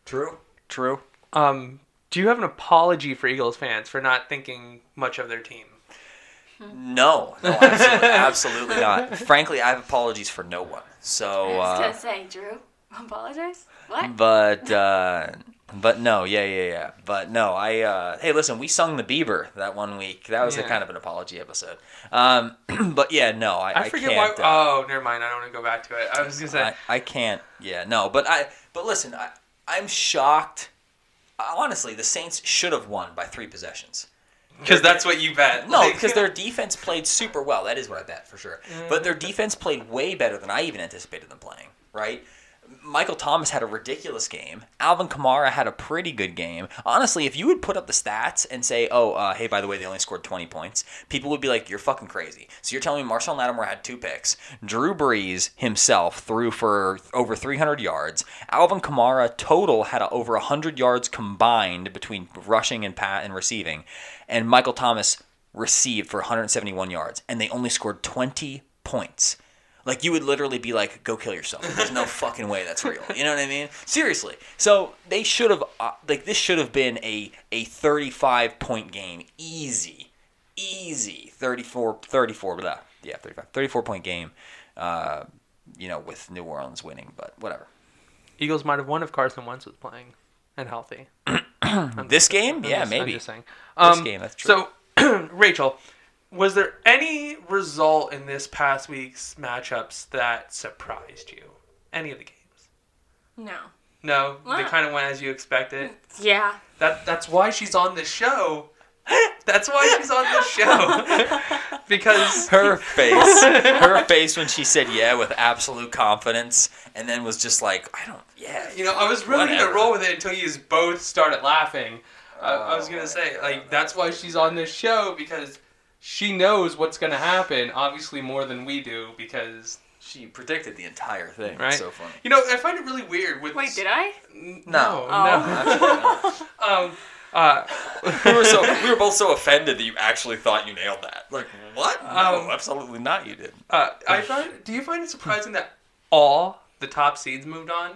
True. True. Um, do you have an apology for Eagles fans for not thinking much of their team? No, no, absolutely, absolutely not. Frankly, I have apologies for no one. So, I was uh, gonna say, Drew, apologize. What? but uh, but no, yeah, yeah, yeah. But no, I uh, hey, listen, we sung the Bieber that one week. That was a kind of an apology episode. Um, but yeah, no, I, I, forget can't, why. uh, oh, never mind. I don't want to go back to it. I was gonna say. I, I can't. Yeah, no, but I. But listen, I, I'm shocked. Uh, honestly, the Saints should have won by three possessions. Because that's what you bet. No, because their defense played super well. That is what I bet for sure. But their mm. defense played way better than I even anticipated them playing. Right? Michael Thomas had a ridiculous game. Alvin Kamara had a pretty good game. Honestly, if you would put up the stats and say, "Oh, uh, hey, by the way, they only scored 20 points," people would be like, "You're fucking crazy." So you're telling me Marshon Lattimore had two picks. Drew Brees himself threw for over 300 yards. Alvin Kamara total had over 100 yards combined between rushing and pat and receiving, and Michael Thomas received for 171 yards, and they only scored 20 points. Like you would literally be like, "Go kill yourself." There's no fucking way that's real. You know what I mean? Seriously. So they should have uh, like this should have been a a 35 point game, easy, easy 34 34 blah. yeah 35 34 point game. Uh, you know, with New Orleans winning, but whatever. Eagles might have won if Carson Wentz was playing and healthy. This game, I'm yeah, just- I'm maybe. just saying. This Um, game, that's true. So, Rachel, was there any result in this past week's matchups that surprised you? Any of the games? No. No, they kind of went as you expected. Yeah. That that's why she's on this show. That's why she's on this show because her face, her face when she said yeah with absolute confidence, and then was just like, I don't, yeah, You know, I was really Whatever. gonna roll with it until you both started laughing. I, I was gonna oh, say, like, that's why she's on this show because she knows what's gonna happen. Obviously, more than we do because She predicted the entire thing. Right. So funny. you know I find it really weird with. Wait, did I? N- No. No, Oh. no. Um, uh, we were so we were both so offended that you actually thought you nailed that. Like what? No, Um, absolutely not. You did. uh, I find. Do you find it surprising that all the top seeds moved on?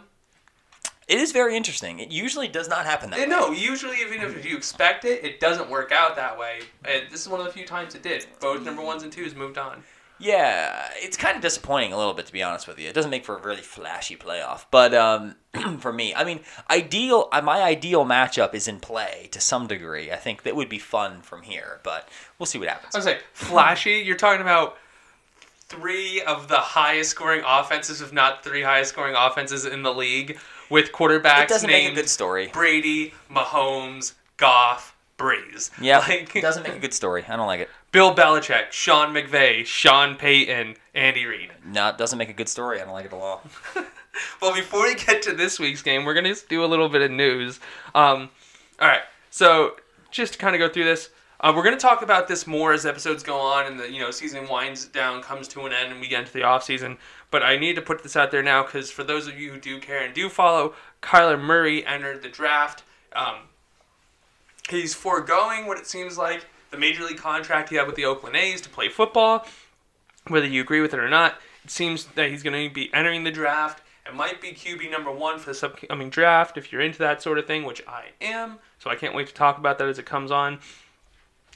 It is very interesting. It usually does not happen that Eh, way. No, usually even if you expect it, it doesn't work out that way. And this is one of the few times it did. Both number ones and twos moved on. Yeah, it's kind of disappointing a little bit to be honest with you. It doesn't make for a really flashy playoff, but um, for me, I mean, ideal. uh, My ideal matchup is in play to some degree. I think that would be fun from here, but we'll see what happens. I was like, flashy? You're talking about three of the highest scoring offenses, if not three highest scoring offenses in the league, with quarterbacks It doesn't make a named good story. Brady, Mahomes, Goff, Brees. Yeah, Like, it doesn't make a good story. I don't like it. Bill Belichick, Sean McVay, Sean Payton, Andy Reid. No, it doesn't make a good story. I don't like it at all. Well, before we get to this week's game, we're gonna do a little bit of news. Um, all right, so just to kind of go through this, uh, we're gonna talk about this more as episodes go on and the you know season winds down, comes to an end, and we get into the off season. But I need to put this out there now because for those of you who do care and do follow, Kyler Murray entered the draft. Um, he's foregoing what it seems like the major league contract he had with the Oakland A's to play football. Whether you agree with it or not, it seems that he's going to be entering the draft. It might be QB number one for this upcoming draft if you're into that sort of thing, which I am. So I can't wait to talk about that as it comes on.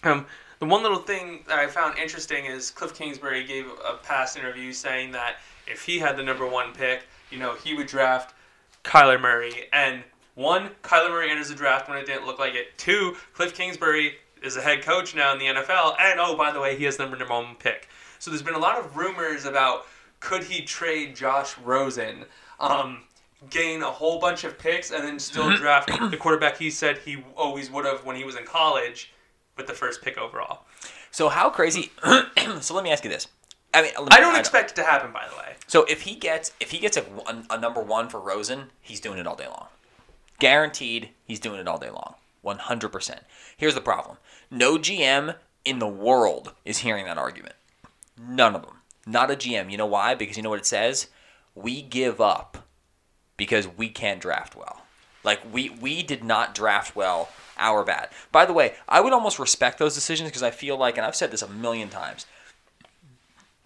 Um, the one little thing that I found interesting is Cliff Kingsbury gave a past interview saying that if he had the number one pick, you know, he would draft Kyler Murray. And one, Kyler Murray enters the draft when it didn't look like it. Two, Cliff Kingsbury is a head coach now in the NFL. And oh, by the way, he has the number one pick. So there's been a lot of rumors about could he trade Josh Rosen, um, gain a whole bunch of picks, and then still draft the quarterback he said he always would have when he was in college with the first pick overall. So how crazy? so let me ask you this. I mean, I don't expect it to happen, by the way. So if he gets if he gets a, a, a number one for Rosen, he's doing it all day long. Guaranteed, he's doing it all day long. One hundred percent. Here's the problem: no GM in the world is hearing that argument. None of them. Not a GM. You know why? Because you know what it says? We give up because we can't draft well. Like we we did not draft well. Our bad. By the way, I would almost respect those decisions because I feel like, and I've said this a million times,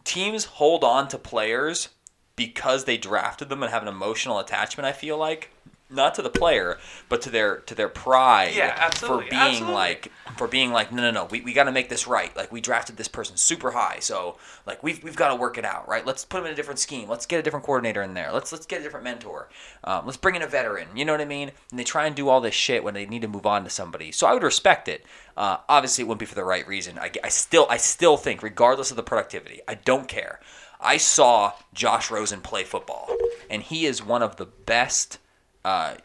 teams hold on to players because they drafted them and have an emotional attachment. I feel like not to the player, but to their to their pride Yeah, absolutely, for being absolutely. like for being like no no no we, we got to make this right. Like we drafted this person super high, so like we've we've got to work it out right. Let's put him in a different scheme. Let's get a different coordinator in there. Let's let's get a different mentor. Um, let's bring in a veteran. You know what I mean? And they try and do all this shit when they need to move on to somebody. So I would respect it. Uh, obviously, it wouldn't be for the right reason. I, I still I still think regardless of the productivity, I don't care. I saw Josh Rosen play football, and he is one of the best. Uh,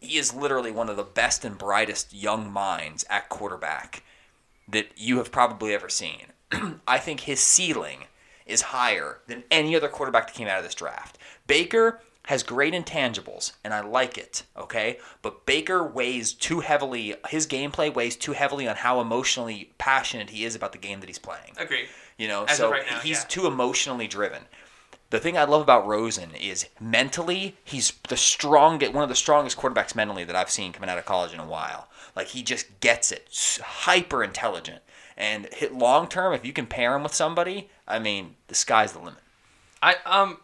he is literally one of the best and brightest young minds at quarterback that you have probably ever seen. I think his ceiling is higher than any other quarterback that came out of this draft. Baker has great intangibles, and I like it, okay? But Baker weighs too heavily, his gameplay weighs too heavily on how emotionally passionate he is about the game that he's playing. Agreed. You know, As so right now, he's yeah. too emotionally driven. The thing I love about Rosen is mentally, he's the strongest, one of the strongest quarterbacks mentally that I've seen coming out of college in a while. Like he just gets it, hyper intelligent, and hit long term. If you can pair him with somebody, I mean, the sky's the limit. I um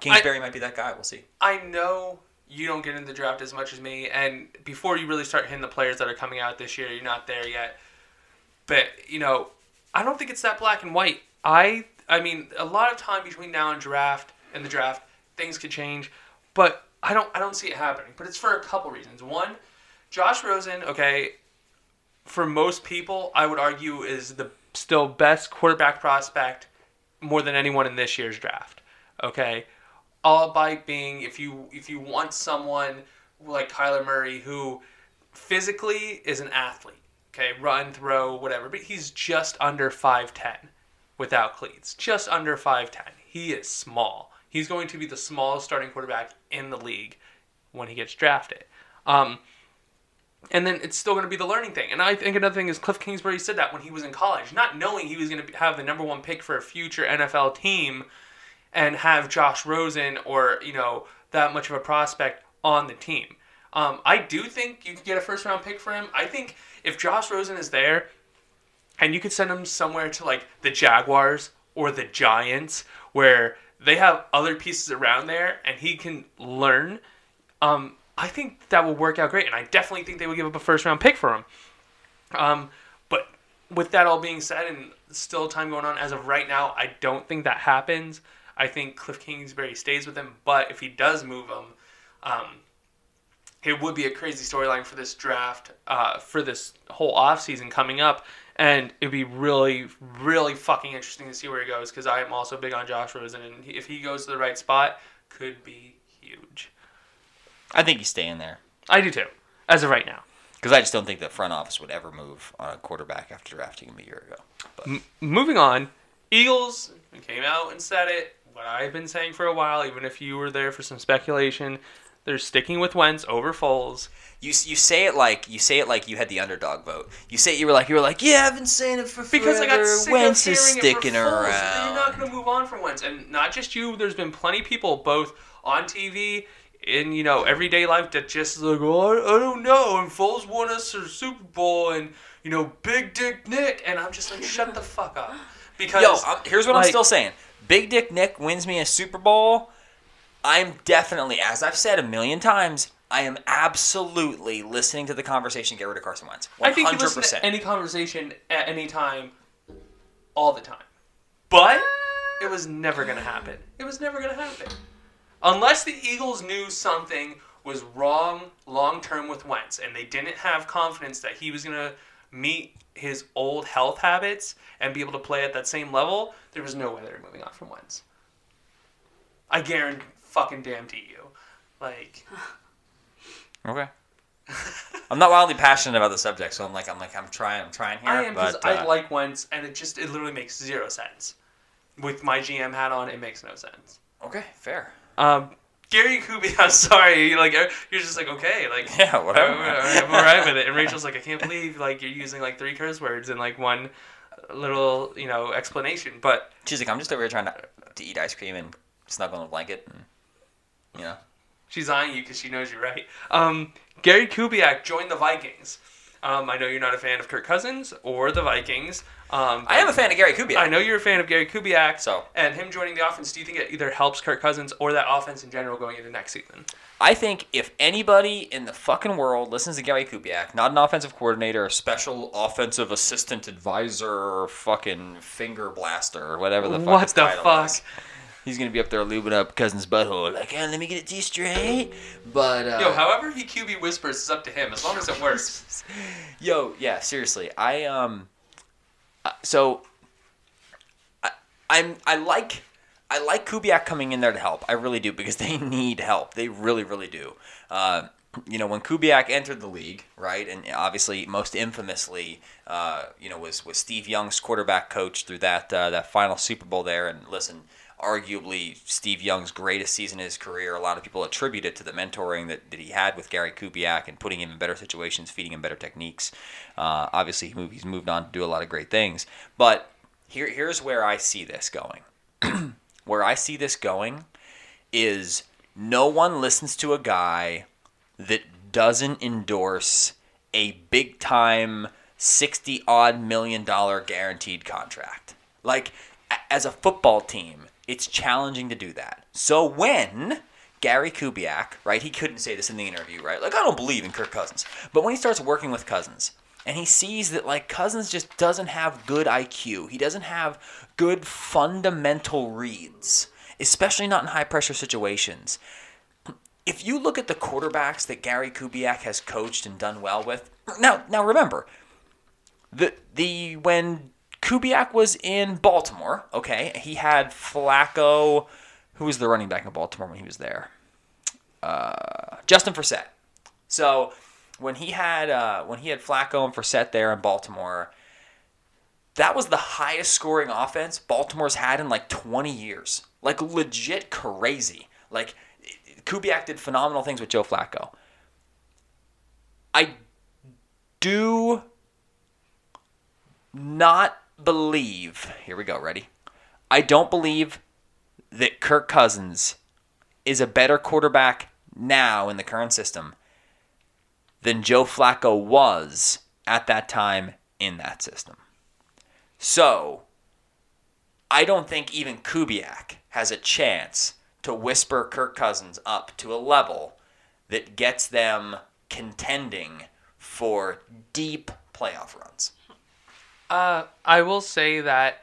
Kingsbury might be that guy. We'll see. I know you don't get in the draft as much as me, and before you really start hitting the players that are coming out this year, you're not there yet. But you know, I don't think it's that black and white. I I mean, a lot of time between now and draft and the draft, things could change, but I don't I don't see it happening. But it's for a couple reasons. One, Josh Rosen, okay, for most people, I would argue is the still best quarterback prospect more than anyone in this year's draft. Okay, all by being if you if you want someone like Kyler Murray who physically is an athlete, okay, run, throw, whatever, but he's just under five ten without cleats, just under five ten. He is small. He's going to be the smallest starting quarterback in the league when he gets drafted. Um, and then it's still going to be the learning thing. And I think another thing is Cliff Kingsbury said that when he was in college, not knowing he was going to have the number one pick for a future NFL team and have Josh Rosen or you know that much of a prospect on the team. Um, I do think you could get a first round pick for him. I think if Josh Rosen is there, and you could send him somewhere to like the Jaguars or the Giants, where they have other pieces around there, and he can learn. Um, I think that will work out great, and I definitely think they would give up a first round pick for him. Um, but with that all being said, and still time going on, as of right now, I don't think that happens. I think Cliff Kingsbury stays with him, but if he does move him, um, it would be a crazy storyline for this draft, uh, for this whole offseason coming up. And it'd be really, really fucking interesting to see where he goes because I am also big on Josh Rosen. And if he goes to the right spot, could be huge. I think he's staying there. I do too, as of right now. Because I just don't think the front office would ever move on a quarterback after drafting him a year ago. But moving on, Eagles came out and said it. What I've been saying for a while, even if you were there for some speculation, they're sticking with Wentz over Foles. you you say it like you say it like you had the underdog vote. You say you were like you were like yeah I've been saying it for Because I got forever. sick Wentz of is sticking it for Foles. around. You're not to move on from Wentz, and not just you. There's been plenty of people, both on TV in you know everyday life, that just like, oh, I, I don't know. And Foles won us a Super Bowl, and you know, Big Dick Nick, and I'm just like, shut the fuck up. Because Yo, I'm, here's what I'm still saying. Big Dick Nick wins me a Super Bowl. I'm definitely, as I've said a million times, I am absolutely listening to the conversation. Get rid of Carson Wentz. One I think you listen to any conversation at any time, all the time. But it was never gonna happen. It was never gonna happen. Unless the Eagles knew something was wrong long term with Wentz and they didn't have confidence that he was gonna meet his old health habits and be able to play at that same level, there was no way they were moving on from Wentz. I guarantee fucking damn to you. Like Okay. I'm not wildly passionate about the subject, so I'm like, I'm like, I'm trying, I'm trying here. I am because but, I uh, like Wentz, and it just it literally makes zero sense. With my GM hat on, it makes no sense. Okay, fair. Um, Gary Kubiak, I'm sorry, like uh, you're just like okay, like Yeah, I'm, whatever. I'm alright with it. And Rachel's like, I can't believe like you're using like three curse words in like one little you know explanation. But She's like, I'm just over here trying to, to eat ice cream and snuggle in a blanket, and know. she's eyeing you because she knows you're right. Um, Gary Kubiak joined the Vikings. Um, I know you're not a fan of Kirk Cousins or the Vikings. Um, I am a fan of Gary Kubiak. I know you're a fan of Gary Kubiak. So- and him joining the offense, do you think it either helps Kirk Cousins or that offense in general going into next season? I think if anybody in the fucking world listens to Gary Kubiak, not an offensive coordinator, a special offensive assistant advisor, or fucking finger blaster, or whatever the fuck. What the fuck? is, He's gonna be up there lubing up cousin's butthole, like, hey, let me get it to you straight. But uh, Yo, however he QB whispers is up to him as long as it works. Yo, yeah, seriously. I um uh, so I I'm I like I like Kubiak coming in there to help. I really do because they need help. They really really do. Uh you know, when Kubiak entered the league, right, and obviously most infamously, uh, you know, was was Steve Young's quarterback coach through that uh, that final Super Bowl there. And listen, arguably Steve Young's greatest season in his career. A lot of people attribute it to the mentoring that, that he had with Gary Kubiak and putting him in better situations, feeding him better techniques. Uh, obviously, he moved, he's moved on to do a lot of great things. But here, here's where I see this going. where I see this going is no one listens to a guy that doesn't endorse a big time 60 odd million dollar guaranteed contract. Like, as a football team, it's challenging to do that. So when Gary Kubiak, right, he couldn't say this in the interview, right? Like, I don't believe in Kirk Cousins. But when he starts working with Cousins, and he sees that like Cousins just doesn't have good IQ. He doesn't have good fundamental reads, especially not in high pressure situations if you look at the quarterbacks that Gary Kubiak has coached and done well with, now now remember, the the when Kubiak was in Baltimore, okay, he had Flacco, who was the running back in Baltimore when he was there, uh, Justin Forsett. So when he had uh, when he had Flacco and Forsett there in Baltimore, that was the highest scoring offense Baltimore's had in like 20 years. Like legit crazy. Like Kubiak did phenomenal things with Joe Flacco. I do not believe. Here we go, ready? I don't believe that Kirk Cousins is a better quarterback now in the current system than Joe Flacco was at that time in that system. So, I don't think even Kubiak has a chance to whisper Kirk Cousins up to a level that gets them contending for deep playoff runs. Uh, I will say that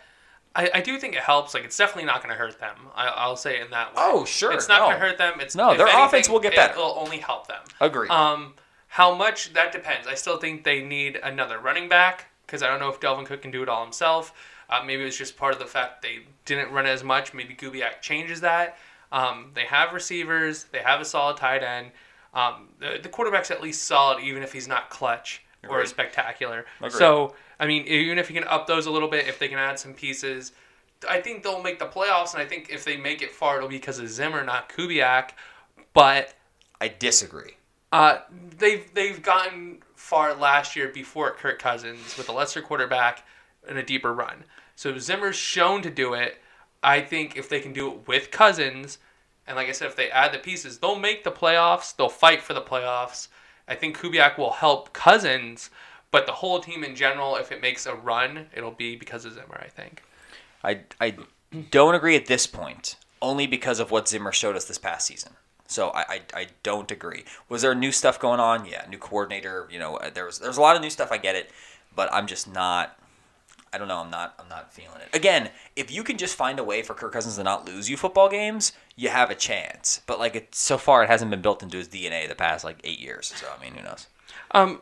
I, I do think it helps. Like, it's definitely not going to hurt them. I, I'll say it in that way. Oh, sure, It's not no. going to hurt them. It's No, their anything, offense will get better. It'll only help them. Agree. Um, how much that depends. I still think they need another running back because I don't know if Dalvin Cook can do it all himself. Uh, maybe it was just part of the fact they didn't run as much. Maybe Kubiak changes that. Um, they have receivers. They have a solid tight end. Um, the, the quarterback's at least solid, even if he's not clutch or spectacular. Agreed. So, I mean, even if you can up those a little bit, if they can add some pieces, I think they'll make the playoffs. And I think if they make it far, it'll be because of Zimmer, not Kubiak. But I disagree. uh, they've they've gotten far last year before Kirk Cousins with a lesser quarterback and a deeper run. So Zimmer's shown to do it. I think if they can do it with Cousins, and like I said, if they add the pieces, they'll make the playoffs. They'll fight for the playoffs. I think Kubiak will help Cousins, but the whole team in general, if it makes a run, it'll be because of Zimmer. I think. I, I don't agree at this point, only because of what Zimmer showed us this past season. So I, I, I don't agree. Was there new stuff going on? Yeah, new coordinator. You know, there was there's a lot of new stuff. I get it, but I'm just not. I don't know. I'm not. I'm not feeling it. Again, if you can just find a way for Kirk Cousins to not lose you football games, you have a chance. But like it, so far, it hasn't been built into his DNA the past like eight years. So I mean, who knows? Um,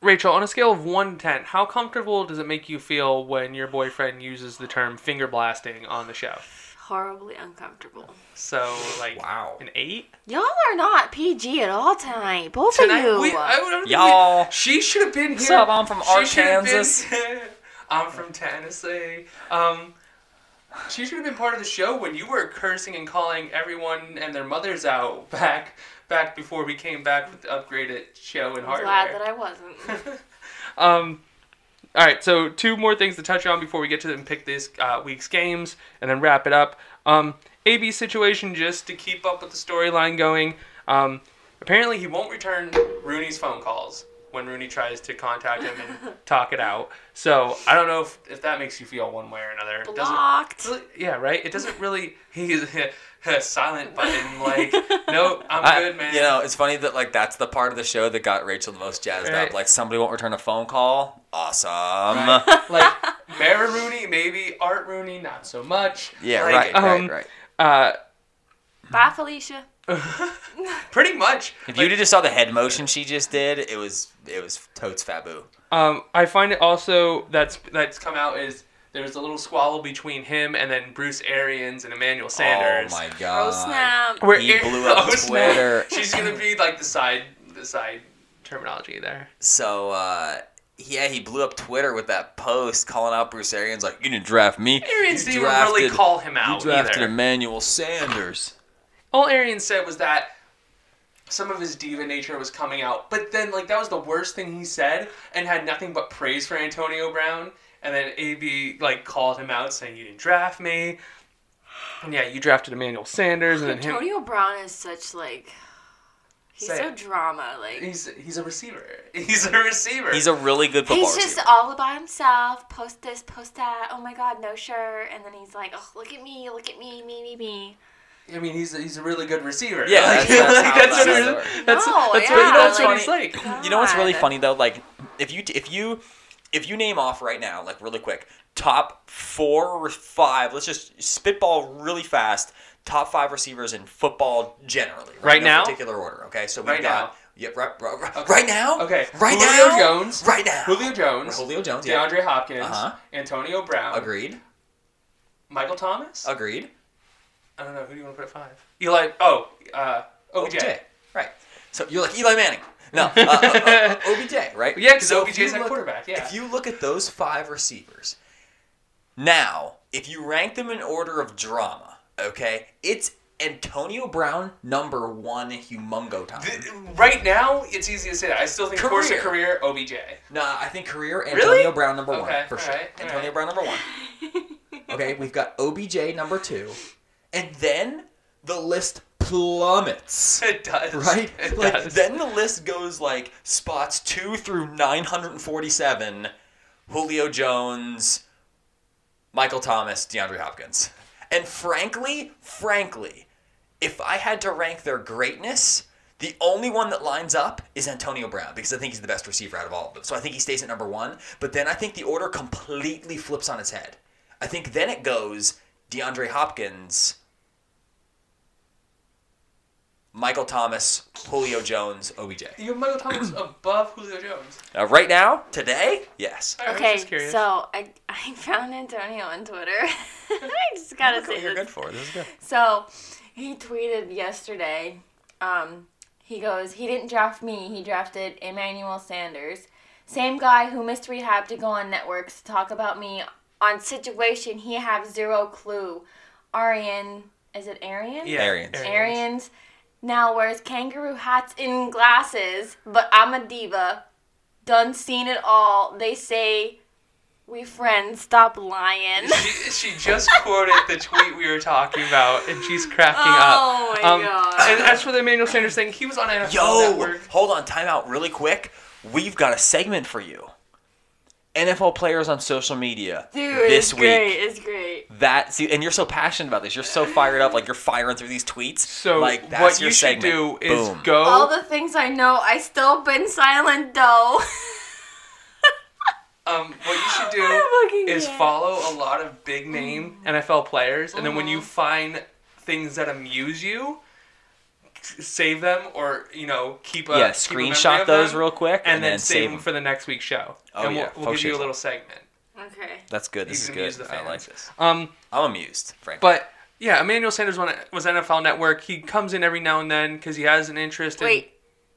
Rachel, on a scale of one to ten, how comfortable does it make you feel when your boyfriend uses the term finger blasting on the show? Horribly uncomfortable. So like Wow. an eight Y'all are not PG at all tonight. Both tonight. of you. We, I would, Y'all. she should have been here. What's up? I'm from She Art, should have been- Kansas. I'm from Tennessee. Um, she should have been part of the show when you were cursing and calling everyone and their mothers out back back before we came back with the upgraded show and I'm hardware. glad that I wasn't. Um, all right, so two more things to touch on before we get to them pick this uh, week's games and then wrap it up. Um, AB situation, just to keep up with the storyline going. Um, apparently, he won't return Rooney's phone calls when Rooney tries to contact him and talk it out. So I don't know if, if that makes you feel one way or another. It doesn't- Blocked. really- yeah, right. It doesn't really. He's a silent button. Like, no, I'm I- good, man. You know, it's funny that like that's the part of the show that got Rachel the most jazzed Right. up. Like somebody won't return a phone call. Awesome. Right? like Mara Rooney, maybe Art Rooney, not so much. Yeah, Like, right, um, right, right. Uh, Bye, Felicia. pretty much. If Like, you just saw the head motion she just did, it was it was totes fabu. um, I find it also that's that's come out is there's a little squabble between him and then Bruce Arians and Emmanuel Sanders. Oh my god! Oh snap. Where He blew up oh, snap. Twitter. She's gonna be like the side the side terminology there. So uh yeah, he blew up Twitter with that post calling out Bruce Arians like, "You didn't draft me. Arians you didn't even really call him out. You out drafted either. Emmanuel Sanders." All Arian said was that some of his diva nature was coming out, but then like that was the worst thing he said, and had nothing but praise for Antonio Brown. And then AB like called him out saying you didn't draft me, and yeah, you drafted Emmanuel Sanders, and then him. Antonio Brown is such like. He's Say so it. drama. Like He's he's a receiver. He's a receiver. He's a really good football he's just receiver. all about himself. Post this, post that. Oh my God, no shirt. And then he's like, oh, look at me, look at me, me, me, me. I mean, he's a, he's a really good receiver. Yeah, Like, that's- that's like, how that's that what it works. is. That's No, that's yeah, what, that's like- what he's like. You know what's really funny though? Like if you if you if you name off right now, like really quick, top four or five. Let's just spitball really fast. Top five receivers in football generally. Right No now? particular order. Okay, so we've Right got. now. Yep, right, right, right, Okay. right now. Okay, right Julio now. Jones. Right now. Julio Jones. Julio Jones. Yeah. DeAndre Hopkins. Uh-huh. Antonio Brown. Agreed. Michael Thomas. Agreed. I don't know. Who do you want to put at five? Eli. Oh, uh, OBJ. Right. So you're like Eli Manning. No, uh, uh, uh, OBJ, right? Yeah, 'cause So OBJ's you that quarterback, yeah. If you look at those five receivers, now, if you rank them in order of drama, okay, it's Antonio Brown number one, humongo time. Th- right now, it's easy to say that. I still think course of Career. career OBJ. Nah, I think career Antonio Really? Brown number Okay, one for sure. alright, Antonio alright. Brown number one. okay, we've got OBJ number two, and then the list plummets. It does. Right? It like does. then the list goes like spots 2 through 947 Julio Jones, Michael Thomas, DeAndre Hopkins. And frankly, frankly, if I had to rank their greatness, the only one that lines up is Antonio Brown because I think he's the best receiver out of all of them. So I think he stays at number 1, but then I think the order completely flips on its head. I think then it goes DeAndre Hopkins, Michael Thomas, Julio Jones, OBJ. You have Michael Thomas above Julio Jones. Uh, right now, today, yes. I was Okay, just so I, I found Antonio on Twitter. I just gotta Look what say you're this. good for. This is good. So he tweeted yesterday. Um, He goes, he didn't draft me. He drafted Emmanuel Sanders. Same guy who missed rehab to go on networks to talk about me on situation he have zero clue. Arian, is it Arian? Yeah, Arians. Arians now wears kangaroo hats and glasses, but I'm a diva. Done seen it all. They say we friends. Stop lying. She, she just quoted the tweet we were talking about, and she's cracking Oh up. Oh my Um, God. And as for the Emmanuel Sanders thing, he was on NFL Yo, Network. hold on, time out really quick. We've got a segment for you. NFL players on social media Dude, this it's week. great. It's great. That see, and you're so passionate about this. You're so fired up, like you're firing through these tweets. So like that's what your you should do is Boom. go. All the things I know, I still been silent though. um, what you should do is can't. follow a lot of big name NFL players, and then when you find things that amuse you, s- save them or you know keep a yeah, keep a screenshot of those real quick and, then, then save them them. for the next week's show. Oh, and yeah, we'll, we'll give you a little segment. okay. That's good. This You is good. the I like this. Um, I'm amused, frankly. but yeah, Emmanuel Sanders was NFL Network. He comes in every now and then because he has an interest. In, Wait,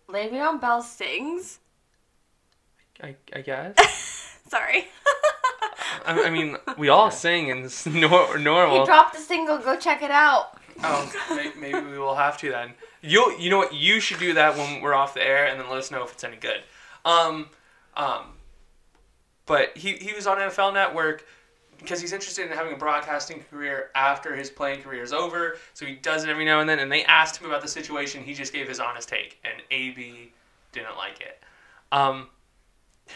Le'Veon Bell sings. I, I guess. Sorry. I, I mean, we all sing and it's nor- he dropped a single. Go check it out. Oh, maybe we will have to then. You you know what? You should do that when we're off the air, and then let us know if it's any good. Um, um, but he he was on NFL Network because he's interested in having a broadcasting career after his playing career is over. So he does it every now and then. And they asked him about the situation. He just gave his honest take, and AB didn't like it. Um,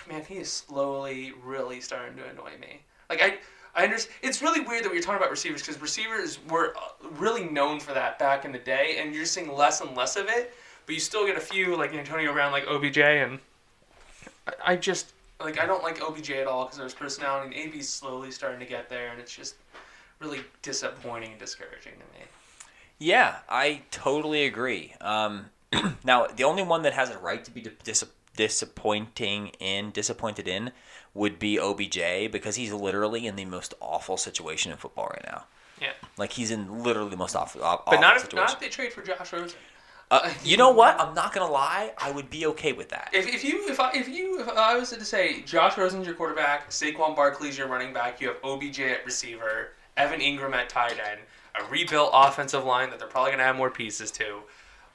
man, he is slowly really starting to annoy me. Like I, I understand. It's really weird that we're talking about receivers because receivers were uh, really known for that back in the day, and you're seeing less and less of it. But you still get a few like Antonio Brown, like OBJ, and I, just like I don't like OBJ at all because of his personality. And AB's slowly starting to get there, and it's just really disappointing and discouraging to me. Yeah, I totally agree. Um, now, the only one that has a right to be dis- disappointing in, disappointed in, would be OBJ because he's literally in the most awful situation in football right now. Yeah, Like he's in literally the most awful, awful but not if situation. not if they trade for Josh Rosen. uh, you know what? I'm not gonna lie. I would be okay with that. If, if you if I, if you if I was to say Josh Rosen's your quarterback, Saquon Barkley's your running back, you have OBJ at receiver, Evan Engram at tight end, a rebuilt offensive line that they're probably gonna have more pieces to.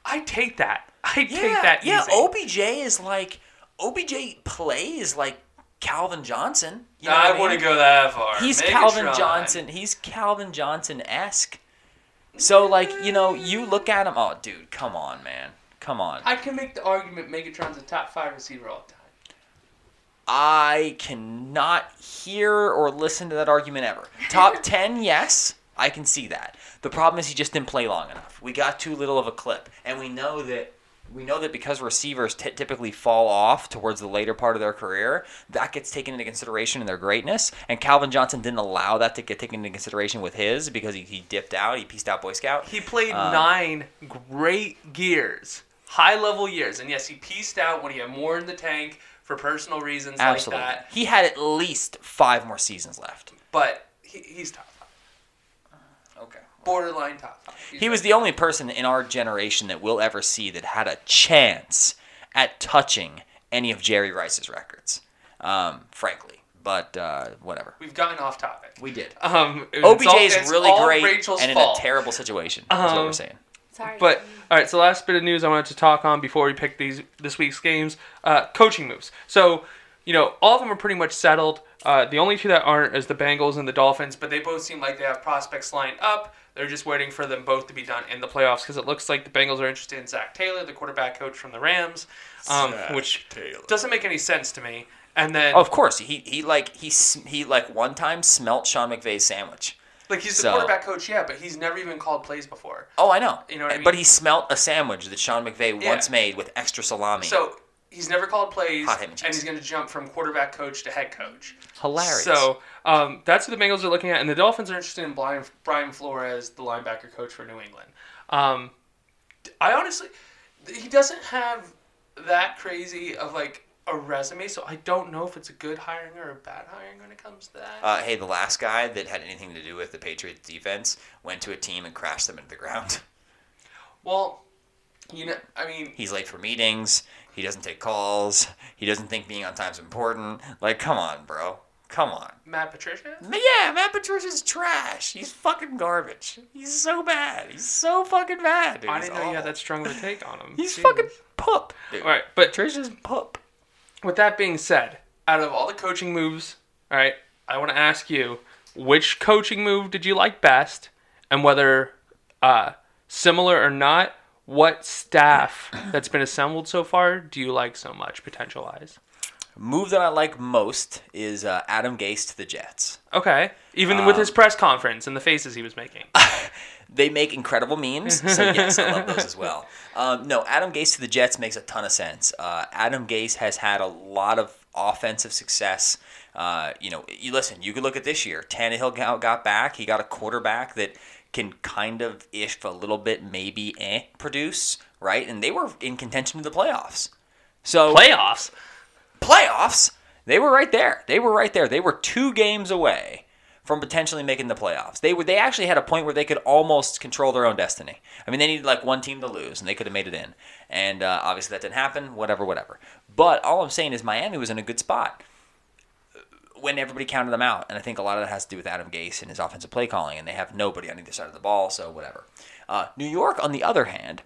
I take that. I take that. yeah. easy. OBJ is like OBJ plays like Calvin Johnson. You know I what wouldn't go that far. He's Megatron. Calvin Johnson. He's Calvin Johnson esque. So like you know, you look at him. Oh, dude, come on, man, come on. I can make the argument Megatron's a top five receiver all the time. I cannot hear or listen to that argument ever. Top ten, yes, I can see that. The problem is he just didn't play long enough. We got too little of a clip, and we know that. We know that because receivers t- typically fall off towards the later part of their career, that gets taken into consideration in their greatness. And Calvin Johnson didn't allow that to get taken into consideration with his because he, he dipped out, he pieced out Boy Scout. He played Um, nine great years, high level years, and yes, he pieced out when he had more in the tank for personal reasons Absolutely. like that. He had at least five more seasons left. But he, he's Okay. Borderline top five. He's He was right. the only person in our generation that we'll ever see that had a chance at touching any of Jerry Rice's records. Um, frankly, but uh, whatever. We've gotten off topic. We did. Um, OBJ all- is really great Rachel's and in a terrible situation. That's what Um, we're saying. Sorry. But all right, so last bit of news I wanted to talk on before we pick these this week's games, uh, coaching moves. So, you know, all of them are pretty much settled. Uh, the only two that aren't is the Bengals and the Dolphins, but they both seem like they have prospects lined up. They're just waiting for them both to be done in the playoffs because it looks like the Bengals are interested in Zac Taylor, the quarterback coach from the Rams, um, which doesn't make any sense to me. And then, Oh, of course, he he like he he like one time smelt Sean McVay's sandwich. like he's the so- quarterback coach, yeah, but he's never even called plays before. Oh, I know. You know what I But he smelt a sandwich that Sean McVay Yeah. once made with extra salami. So he's never called plays, Hot and he's going to jump from quarterback coach to head coach. hilarious. So um, that's who the Bengals are looking at, and the Dolphins are interested in Brian, Brian Flores, the linebacker coach for New England. Um, I honestly, he doesn't have that crazy of like a resume, so I don't know if it's a good hiring or a bad hiring when it comes to that. Uh, hey, the last guy that had anything to do with the Patriots defense went to a team and crashed them into the ground. well, You know, I mean, He's late for meetings. He doesn't take calls. He doesn't think being on time's important. Like, come on, bro. Come on. Matt Patricia. Yeah, Matt Patricia's trash. He's fucking garbage. He's so bad. He's so fucking bad. Dude. I He's didn't know you had that strong of a take on him. He's Jesus. fucking poop. Dude. All right, but Patricia's poop. with that being said, out of all the coaching moves, all right, I want to ask you which coaching move did you like best, and whether uh, similar or not, what staff that's been assembled so far do you like so much potential wise? Move that I like most is uh, Adam Gase to the Jets. Okay, even with his Um, press conference and the faces he was making. They make incredible memes, so yes, I love those as well. Um, no, Adam Gase to the Jets makes a ton of sense. Uh, Adam Gase has had a lot of offensive success. Uh, you know, you listen. You could look at this year. Tannehill got back. He got a quarterback that can kind of, if a little bit, maybe eh, produce right, and they were in contention to the playoffs. So Playoffs. playoffs, they were right there. They were right there. They were two games away from potentially making the playoffs. They were they actually had a point where they could almost control their own destiny. I mean, they needed like one team to lose, and they could have made it in. And uh, obviously that didn't happen. Whatever, whatever. But all I'm saying is Miami was in a good spot when everybody counted them out. And I think a lot of that has to do with Adam Gase and his offensive play calling, and they have nobody on either side of the ball, so whatever. Uh, New York, on the other hand,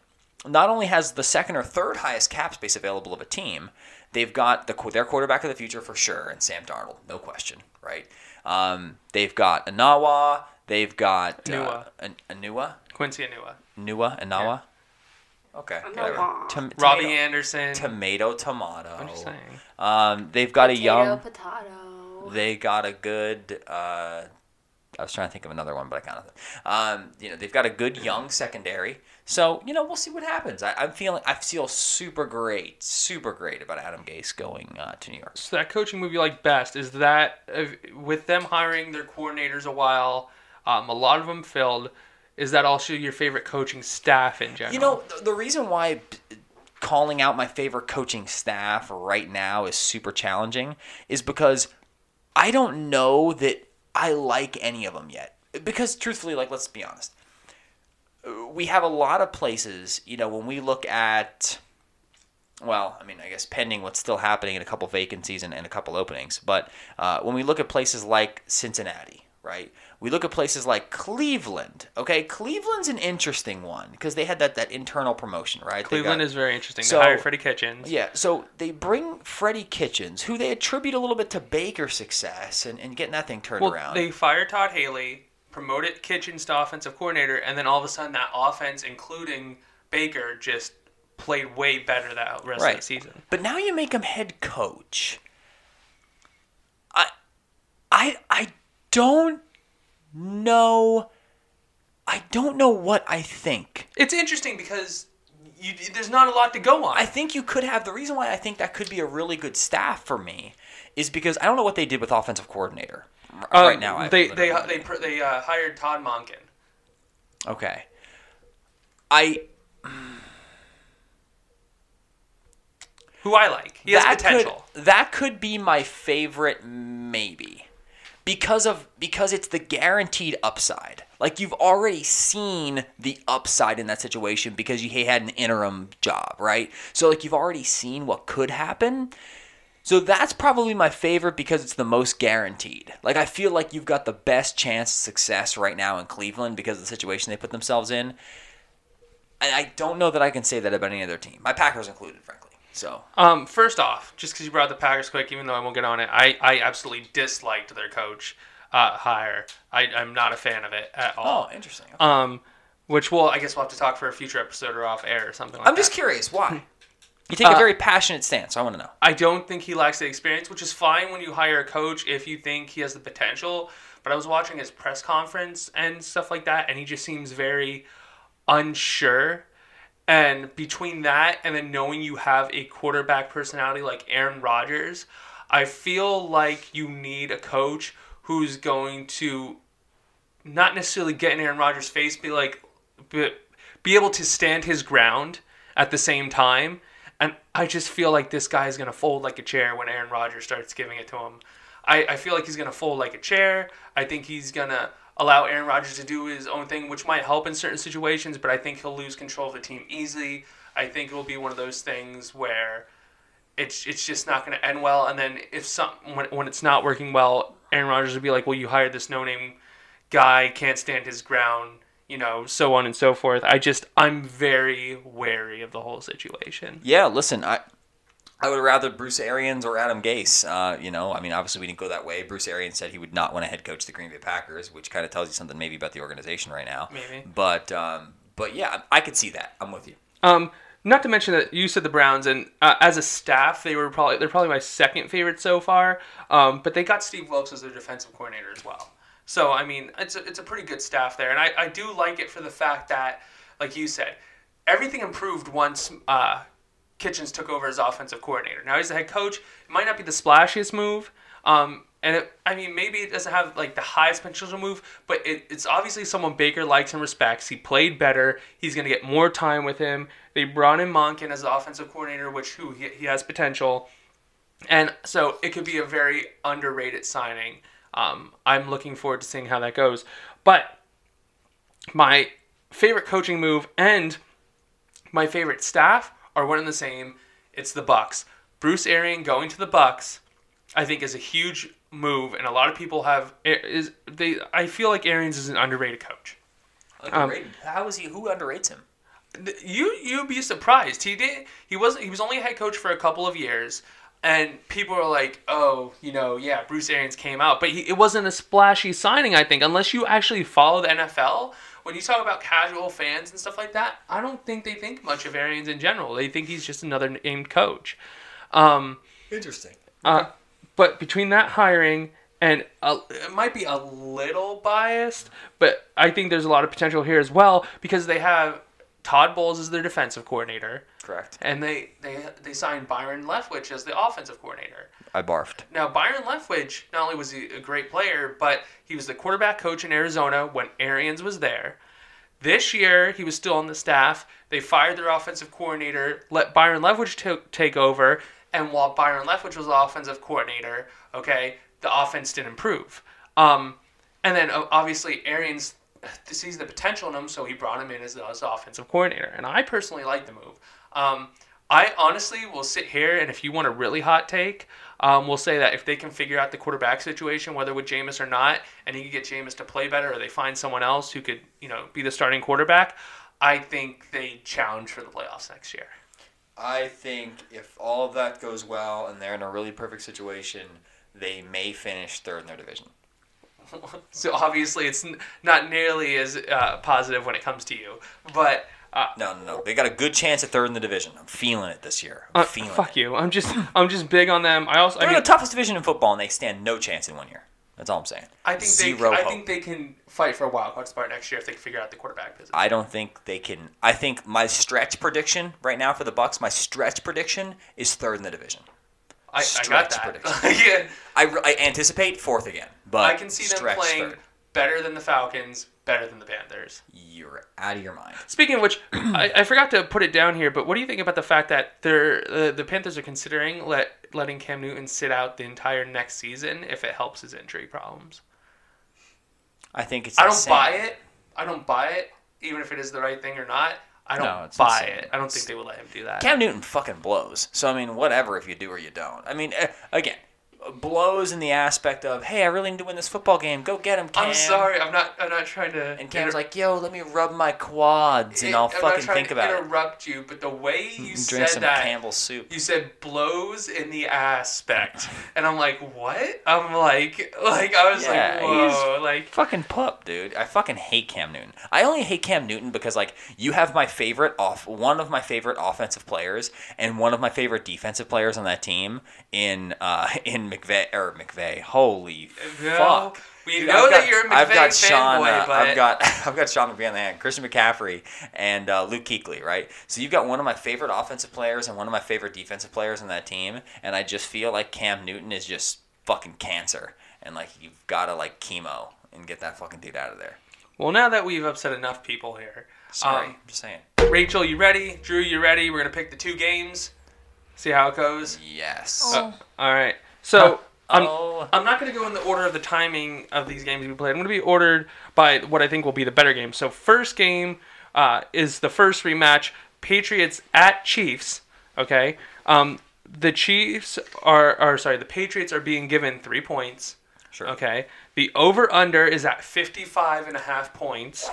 not only has the second or third highest cap space available of a team, they've got the their quarterback of the future for sure, and Sam Darnold, no question, right? Um, they've got Anawa, they've got uh, Anua. An- Anua, Quincy Anua. Nua, Anawa. Okay. Anawa. Tom- Robbie tomato, Anderson. tomato, tomato. I'm just saying. Um, they've got a Potato, young. potato. They got a good. Uh, I was trying to think of another one, but I kind of. Um, you know, they've got a good young secondary. So you know, we'll see what happens. I, I'm feeling. I feel super great, super great about Adam Gase going uh, to New York. So that coaching move you like best is that uh, with them hiring their coordinators a while, um, a lot of them filled. Is that also your favorite coaching staff in general? You know, the, the reason why calling out my favorite coaching staff right now is super challenging is because I don't know that I like any of them yet. Because truthfully, like let's be honest, we have a lot of places. You know, when we look at, well, I mean, I guess pending what's still happening in a couple vacancies and, and a couple openings, but uh, when we look at places like Cincinnati, right? We look at places like Cleveland. Okay, Cleveland's an interesting one because they had that, that internal promotion, right? Cleveland got- is very interesting. So- they hired Freddie Kitchens. yeah, so they bring Freddie Kitchens, who they attribute a little bit to Baker's success and, and getting that thing turned Well, around. they fired Todd Haley, promoted Kitchens to offensive coordinator, and then all of a sudden that offense, including Baker, just played way better that rest of the season. But now you make him head coach. I I I don't know I don't know what I think. It's interesting because you, there's not a lot to go on. I think you could have the reason why I think that could be a really good staff for me is because I don't know what they did with offensive coordinator Um, right now. I they they they pr- they uh, hired Todd Monken. okay. I who I like. He has potential. Could, that could be my favorite, maybe, because of because it's the guaranteed upside. Like you've already seen the upside in that situation because you had an interim job, right? So like you've already seen what could happen. So that's probably my favorite because it's the most guaranteed. Like I feel like you've got the best chance of success right now in Cleveland because of the situation they put themselves in. And I don't know that I can say that about any other team. My Packers included. So Um, first off, just because you brought the Packers quick, even though I won't get on it, I, I absolutely disliked their coach uh, hire. I, I'm not a fan of it at all. Oh, interesting. Um, which will I guess we'll have to talk for a future episode or off air or something like that. I'm that. just curious, why? You take a Uh, very passionate stance. I want to know. I don't think he lacks the experience, which is fine when you hire a coach if you think he has the potential. But I was watching his press conference and stuff like that, and he just seems very unsure. And between that and then knowing you have a quarterback personality like Aaron Rodgers, I feel like you need a coach who's going to not necessarily get in Aaron Rodgers' face, be like, but be able to stand his ground at the same time. And I just feel like this guy is gonna fold like a chair when Aaron Rodgers starts giving it to him. I, I feel like he's gonna fold like a chair. I think he's gonna allow Aaron Rodgers to do his own thing, which might help in certain situations, but I think he'll lose control of the team easily. I think it will be one of those things where it's it's just not going to end well. And then if some when when it's not working well, Aaron Rodgers will be like, "Well, you hired this no name guy, can't stand his ground." You know, so on and so forth. I just I'm very wary of the whole situation. Yeah, listen, I I would rather Bruce Arians or Adam Gase. Uh, you know, I mean, obviously we didn't go that way. Bruce Arians said he would not want to head coach the Green Bay Packers, which kind of tells you something maybe about the organization right now. Maybe. But um, but yeah, I could see that. I'm with you. Um, not to mention that you said the Browns, and uh, as a staff, they were probably they're probably my second favorite so far. Um, but they got Steve Wilks as their defensive coordinator as well. So I mean, it's a, it's a pretty good staff there, and I, I do like it for the fact that, like you said, everything improved once uh, Kitchens took over as offensive coordinator. Now he's the head coach. It might not be the splashiest move. Um, and it, I mean, maybe it doesn't have like the highest potential move, but it, it's obviously someone Baker likes and respects. He played better. He's going to get more time with him. They brought in Monken as the offensive coordinator, which who he, he has potential, and so it could be a very underrated signing. Um, I'm looking forward to seeing how that goes. But my favorite coaching move and my favorite staff are one and the same. It's the Bucks. Bruce Arian going to the Bucks, I think, is a huge move, and a lot of people have is they. I feel like Arians is an underrated coach. Underrated. Um, How is he? Who underrates him? You you'd be surprised. He did. He wasn't. He was only a head coach for a couple of years, and people are like, "Oh, you know, yeah, Bruce Arians came out," but he, it wasn't a splashy signing. I think unless you actually follow the NFL, when you talk about casual fans and stuff like that, I don't think they think much of Arians in general. They think he's just another named coach. Um, Interesting. uh, but between that hiring and a, it might be a little biased, but I think there's a lot of potential here as well because they have Todd Bowles is their defensive coordinator, Correct. and they they they signed Byron Leftwich as the offensive coordinator. I barfed. Now Byron Leftwich not only was he a great player, but he was the quarterback coach in Arizona when Arians was there. This year, he was still on the staff. They fired their offensive coordinator, let Byron Leftwich to take over, and while Byron Leftwich was the offensive coordinator, okay, the offense didn't improve. Um, and then obviously Arians sees the potential in him, so he brought him in as as offensive coordinator. And I personally like the move. Um, I honestly will sit here, and if you want a really hot take, um, we'll say that if they can figure out the quarterback situation, whether with Jameis or not, and he can get Jameis to play better, or they find someone else who could, you know, be the starting quarterback, I think they challenge for the playoffs next year. I think if all of that goes well and they're in a really perfect situation, they may finish third in their division. So obviously, it's n- not nearly as uh, positive when it comes to you, but. Uh, No, no, no. They got a good chance at third in the division. I'm feeling it this year. I'm uh, feeling fuck it. you. I'm just I'm just big on them. I also I They're mean in the toughest division in football, and they stand no chance in one year. That's all I'm saying. I think Zero they I hope. think they can fight for a wild card spot next year if they can figure out the quarterback position. I don't think they can. I think my stretch prediction right now for the Bucks, my stretch prediction is third in the division. I, I got that. prediction. yeah, I, I anticipate fourth again, but I can see them stretch playing third. better than the Falcons, better than the Panthers. You're out of your mind. Speaking of which, I, I forgot to put it down here, but what do you think about the fact that they're uh, the Panthers are considering let letting Cam Newton sit out the entire next season if it helps his injury problems? I think it's. I don't insane. buy it. I don't buy it, even if it is the right thing or not. I don't No, it's buy insane. it. I don't think they would let him do that. Cam Newton fucking blows. So I mean, whatever if you do or you don't. I mean, eh, again, blows in the aspect of, hey, I really need to win this football game. Go get him, Cam. I'm sorry. I'm not. I'm not trying to. And Cam's inter- like, yo, let me rub my quads and It- I'll I'm fucking think about it. interrupt you, but the way you And said some that, Campbell's soup. you said blows in the aspect, and I'm like, what? I'm like, like I was Yeah, like, whoa, like Fucking pup, dude. I fucking hate Cam Newton. I only hate Cam Newton because like you have my favorite off one of my favorite offensive players and one of my favorite defensive players on that team in uh in McVay or McVay. Holy Well, fuck. we Dude, know I've that got- you're a I've got McVay Sean, fanboy, uh, but- I've got I've got Sean McVay on the hand, Christian McCaffrey, and uh, Luke Kuechly, right? So you've got one of my favorite offensive players and one of my favorite defensive players on that team, and I just feel like Cam Newton is just fucking cancer, and like you've got to like chemo and get that fucking dude out of there. Well, now that we've upset enough people here, Sorry, um, I'm just saying. Rachel, you ready? Drew, you ready? We're gonna pick the two games. See how it goes. Yes. Oh. All right. So I'm, oh, I'm not going to go in the order of the timing of these games we played. I'm going to be ordered by what I think will be the better game. So first game uh, is the first rematch: Patriots at Chiefs. Okay. Um, the Chiefs are, are sorry, the Patriots are being given three points. Sure. Okay. The over under is at 55 and a half points.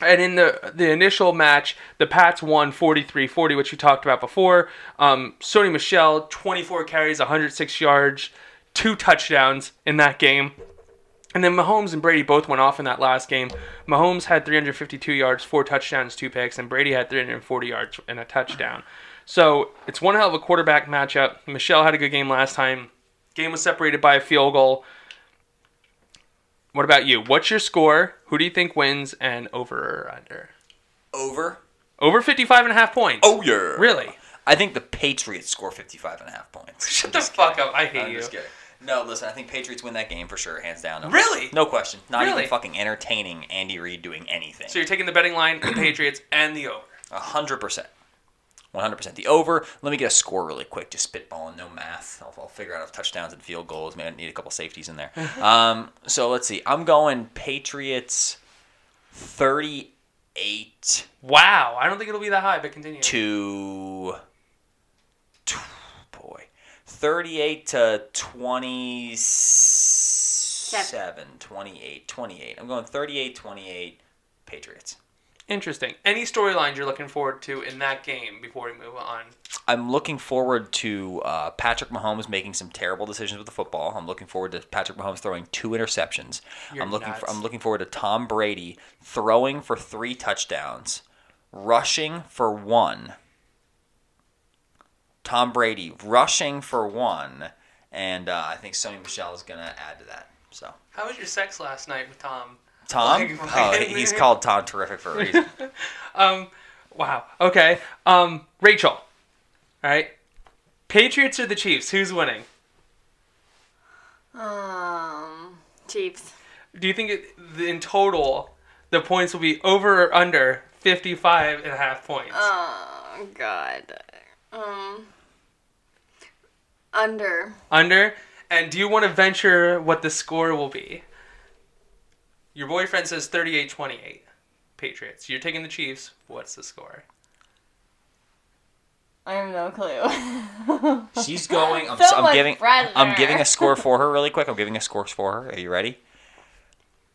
And in the the initial match, the Pats won 43-40, which we talked about before. Um, Sony Michel, 24 carries, 106 yards, two touchdowns in that game. And then Mahomes and Brady both went off in that last game. Mahomes had 352 yards, four touchdowns, two picks, and Brady had 340 yards and a touchdown. So it's one hell of a quarterback matchup. Michel had a good game last time. Game was separated by a field goal. What about you? What's your score? Who do you think wins and over or under? Over. Over 55 and a half points. Oh yeah. Really? I think the Patriots score 55 and a half points. Shut the fuck up. I hate I'm you. just kidding. No, listen, I think Patriots win that game for sure, hands down. No Really? No question. Not Really? even fucking entertaining Andy Reid doing anything. So you're taking the betting line, the Patriots, and the over. A hundred percent. One hundred percent. The over. Let me get a score really quick. Just spitballing, no math. I'll, I'll figure out if touchdowns and field goals. Maybe I need a couple safeties in there. um, so let's see. I'm going Patriots, thirty-eight Wow. I don't think it'll be that high, but continue. to. Boy, thirty-eight to twenty-seven. 28. 28. I'm going 38, 28. Patriots. Interesting. Any storylines you're looking forward to in that game before we move on? I'm looking forward to uh, Patrick Mahomes making some terrible decisions with the football. I'm looking forward to Patrick Mahomes throwing two interceptions. You're I'm looking for. I'm looking forward to Tom Brady throwing for three touchdowns, rushing for one. Tom Brady rushing for one, and uh, I think Sony Michel is gonna add to that. So How was your sex last night with Tom? Tom, Like, oh, he's called Tom Terrific for a reason. Um, wow. Okay. Um, Rachel. All right. Patriots or the Chiefs? Who's winning? Um, Chiefs. Do you think it, in total the points will be over or under 55 and a half points? Oh God. Um. Under. Under? And do you want to venture what the score will be? Your boyfriend says 38 28. Patriots. You're taking the Chiefs. What's the score? I have no clue. She's going. I'm, So I'm giving. pressure. I'm giving a score for her really quick. I'm giving a score for her. Are you ready?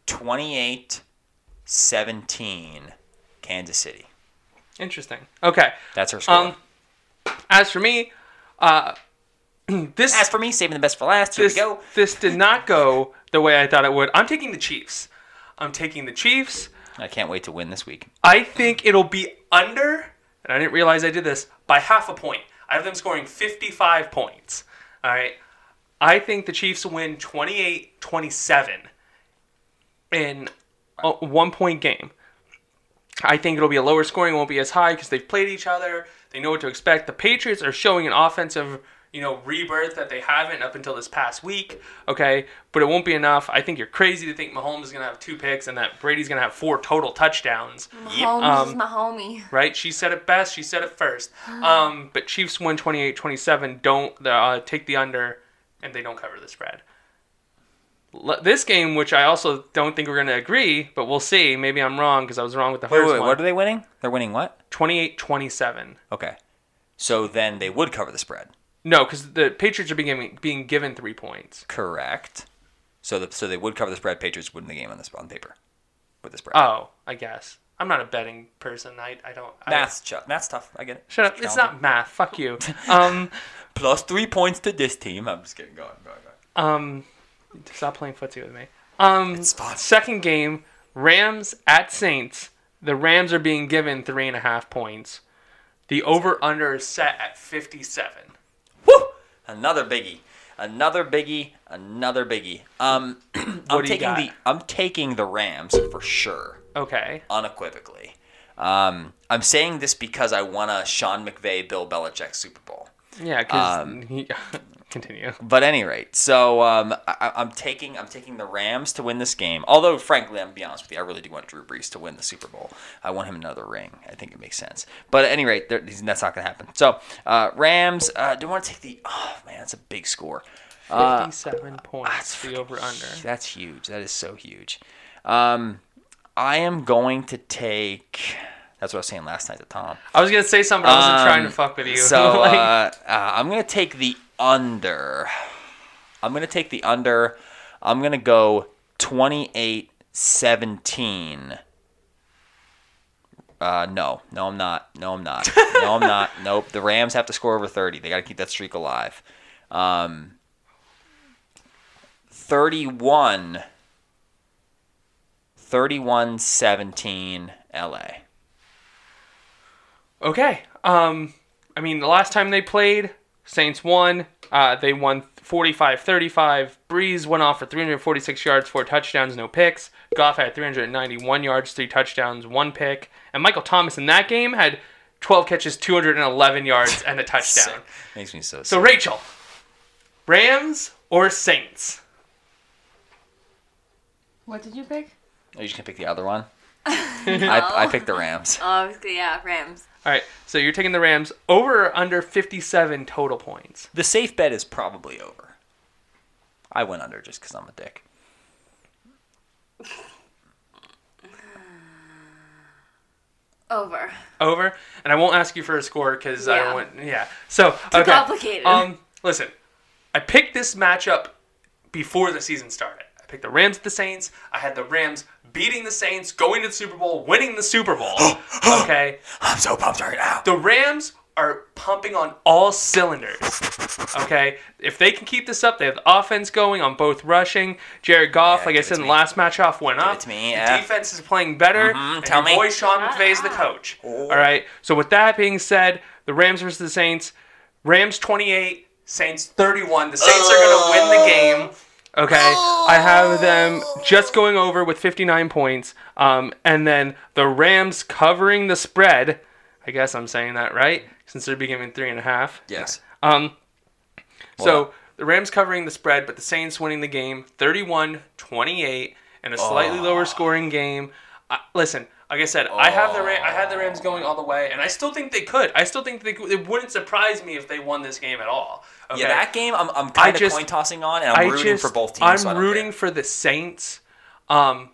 28 17 Kansas City. Interesting. Okay. That's her score. Um, as for me, uh, this As for me, saving the best for last. Here this, we go. this did not go the way I thought it would. I'm taking the Chiefs. I'm taking the Chiefs. I can't wait to win this week. I think it'll be under, and I didn't realize I did this, by half a point. I have them scoring 55 points. All right. I think the Chiefs win 28 27 in a one point game. I think it'll be a lower scoring, won't be as high because they've played each other. They know what to expect. The Patriots are showing an offensive, you know, rebirth that they haven't up until this past week. Okay, but it won't be enough. I think you're crazy to think Mahomes is gonna have two picks and that Brady's gonna have four total touchdowns. Mahomes Um, is my homie. Right? She said it best. She said it first. Um, but Chiefs win 28-27. Don't uh, take the under, and they don't cover the spread. This game, which I also don't think we're going to agree, but we'll see. Maybe I'm wrong because I was wrong with the Wait, first wait, one. what are they winning? They're winning what? 28-27. Okay. So then they would cover the spread. No, because the Patriots are being given, being given three points. Correct. So the, so they would cover the spread. Patriots win the game on this on paper with the spread. Oh, I guess. I'm not a betting person. I, I don't. I, Math's, ch- math's tough. I get it. Shut up. It's not math. Fuck you. Um, Plus three points to this team. I'm just kidding. Go on, go on, go on. um, stop playing footsie with me. Um, It's fun. second game, Rams at Saints. The Rams are being given three and a half points. The over under is set at 57. Woo! Another biggie. Another biggie. Another biggie. Um, I'm What do you taking got? the I'm taking the Rams for sure, Okay. unequivocally. Um, I'm saying this because I want a Sean McVay, Bill Belichick Super Bowl. Yeah, because Um, he. continue. But any rate, so um, I, I'm taking I'm taking the Rams to win this game. Although, frankly, I'm gonna be honest with you, I really do want Drew Brees to win the Super Bowl. I want him another ring. I think it makes sense. But at any rate, there- that's not gonna happen. So uh, Rams. Uh, do want to take the? Oh man, that's a big score. Uh, 57 points. that's The over under. That's huge. That is so huge. Um, I am going to take. That's what I was saying last night to Tom. I was gonna say something, but I wasn't trying to Um, fuck with you. So Like, uh, uh, I'm gonna take the under. I'm gonna take the under. I'm gonna go 28-17. Uh, no, no, I'm not. No, I'm not. No, I'm not. Nope. The Rams have to score over 30. They got to keep that streak alive. Um, 31 31 17 LA. Okay. Um, I mean, the last time they played, Saints won. Uh, they won 45-35. Brees went off for 346 yards, four touchdowns, no picks. Goff had 391 yards, three touchdowns, one pick. And Michael Thomas in that game had 12 catches, 211 yards, and a touchdown. Makes me so So sick. Rachel, Rams or Saints? What did you pick? Are you just gonna pick the other one? I, I picked the Rams. Obviously, yeah, Rams. All right. So you're taking the Rams over or under 57 total points. The safe bet is probably over. I went under just because I'm a dick. Over. over, and I won't ask you for a score because I Yeah. don't want. Yeah. So Too okay. complicated. Um, listen, I picked this matchup before the season started. I picked the Rams at the Saints. I had the Rams beating the Saints, going to the Super Bowl, winning the Super Bowl. okay. I'm so pumped right now. The Rams are pumping on all cylinders. Okay, if they can keep this up, they have the offense going on both rushing. Jared Goff, Yeah, like I said in the last match off, went Give up. me, The defense is playing better. Mm-hmm. and tell me. boy Sean McVay is the ah. coach. All right. So with that being said, the Rams versus the Saints. Rams 28, Saints 31. The Saints are going to win the game. Okay, I have them just going over with 59 points, um, and then the Rams covering the spread. I guess I'm saying that right, since they're beginning three and a half. Yes. Um, Well- so the Rams covering the spread, but the Saints winning the game 31 28 in a slightly lower scoring game. Uh, listen, like I said, I have the Ram- I had the Rams going all the way, and I still think they could. I still think they could. It wouldn't surprise me if they won this game at all. Okay? Yeah, that game I'm, I'm kind of coin tossing on, and I'm I rooting just, for both teams. I'm so rooting care. for the Saints. Um,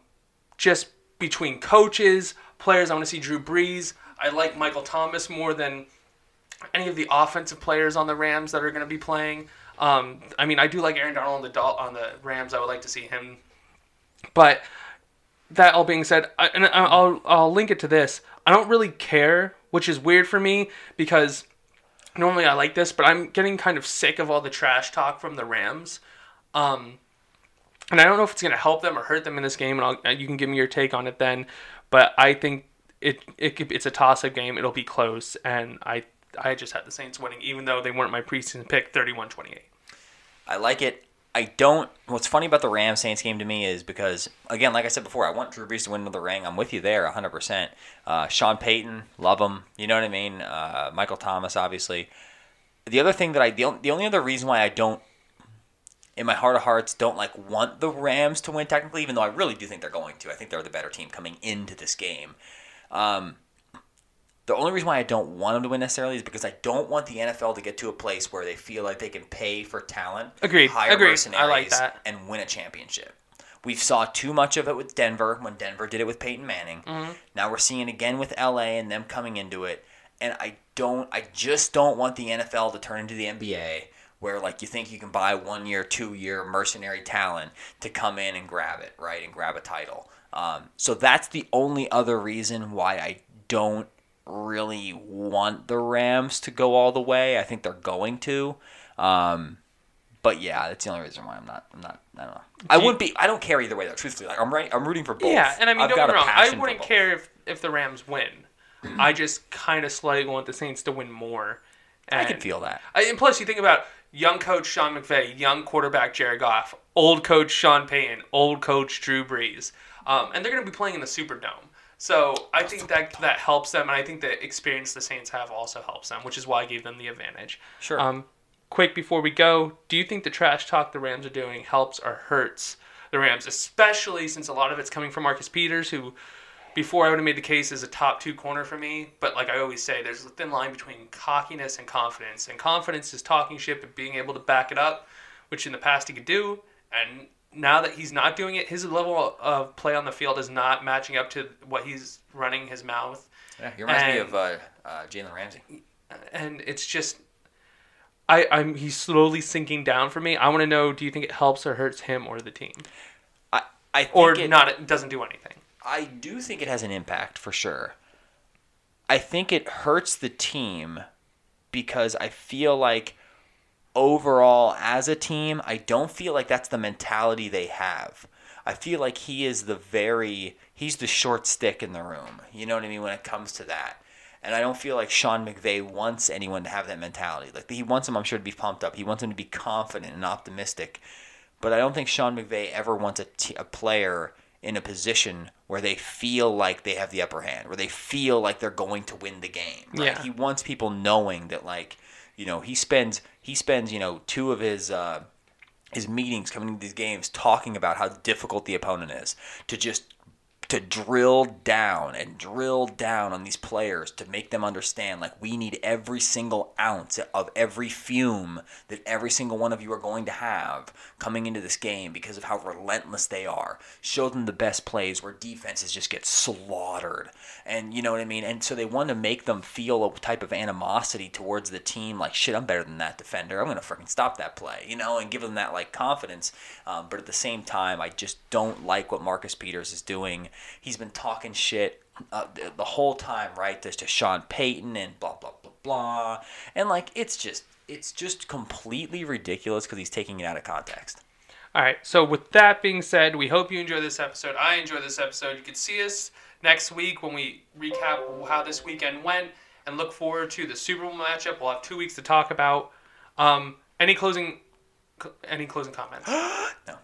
just between coaches, players, I want to see Drew Brees. I like Michael Thomas more than any of the offensive players on the Rams that are going to be playing. Um, I mean, I do like Aaron Donald on the Dol- on the Rams. I would like to see him. But that all being said, I, and I'll I'll link it to this. I don't really care, which is weird for me because normally I like this, but I'm getting kind of sick of all the trash talk from the Rams. Um, and I don't know if it's going to help them or hurt them in this game, and I'll, you can give me your take on it then. But I think it, it it's a toss-up game. It'll be close, and I I just had the Saints winning, even though they weren't my preseason pick, 31-28. I like it. I don't. What's funny about the Rams Saints game to me is because, again, like I said before, I want Drew Brees to win another ring. I'm with you there 100%. Uh, Sean Payton, love him. You know what I mean? Uh, Michael Thomas, obviously. The other thing that I, the, the only other reason why I don't, in my heart of hearts, don't like want the Rams to win technically, even though I really do think they're going to. I think they're the better team coming into this game. Um, the only reason why I don't want them to win necessarily is because I don't want the NFL to get to a place where they feel like they can pay for talent, Agreed. hire Agreed. I mercenaries, like that. and win a championship. We saw too much of it with Denver when Denver did it with Peyton Manning. Mm-hmm. Now we're seeing it again with LA and them coming into it. And I don't, I just don't want the NFL to turn into the NBA where like you think you can buy one year, two year mercenary talent to come in and grab it, right, and grab a title. Um, so that's the only other reason why I don't really want the Rams to go all the way. I think they're going to. Um, but yeah, that's the only reason why I'm not. I'm not. I don't know. I Do you- wouldn't be. I don't care either way though. Truthfully, like I'm right. I'm rooting for both. Yeah, and I mean, I've don't get me wrong. I wouldn't care if, if the Rams win. I just kind of slightly want the Saints to win more. I can feel that. I, and plus, you think about young coach Sean McVay, young quarterback Jared Goff, old coach Sean Payton, old coach Drew Brees, um, and they're going to be playing in the Superdome. So I think that that helps them, and I think the experience the Saints have also helps them, which is why I gave them the advantage. Sure. Um, quick before we go, do you think the trash talk the Rams are doing helps or hurts the Rams, especially since a lot of it's coming from Marcus Peters, who before I would have made the case as a top two corner for me, but like I always say, there's a thin line between cockiness and confidence. And confidence is talking shit and being able to back it up, which in the past he could do. And now that he's not doing it, his level of play on the field is not matching up to what he's running his mouth. Yeah, he reminds me of uh, uh, Jalen Ramsey. and it's just I, I'm he's slowly sinking down for me. I want to know: Do you think it helps or hurts him or the team, I, I think or it, not? It doesn't do anything. I do think it has an impact for sure. I think it hurts the team because I feel like overall as a team, I don't feel like that's the mentality they have. I feel like he is the very he's the short stick in the room. You know what I mean when it comes to that. And I don't feel like Sean McVay wants anyone to have that mentality. Like he wants them, I'm sure, to be pumped up. He wants them to be confident and optimistic. But I don't think Sean McVay ever wants a, t- a player in a position where they feel like they have the upper hand, where they feel like they're going to win the game. Right? Yeah. He wants people knowing that, like, you know, he spends he spends you know two of his uh, his meetings coming into these games talking about how difficult the opponent is to just to drill down and drill down on these players to make them understand like we need every single ounce of every fume that every single one of you are going to have coming into this game because of how relentless they are. Show them the best plays where defenses just get slaughtered. And you know what i mean? And so they want to make them feel a type of animosity towards the team like shit i'm better than that defender. I'm gonna freaking stop that play you know and give them that like confidence. Um, but at the same time i just don't like what marcus peters is doing he's been talking shit uh, the, the whole time right there's to sean payton and blah blah blah blah and like it's just it's just completely ridiculous because he's taking it out of context All right. So with that being said, we hope you enjoy this episode. I enjoy this episode. You can see us next week when we recap how this weekend went and look forward to the Super Bowl matchup. We'll have two weeks to talk about. Um, any closing, any closing comments? no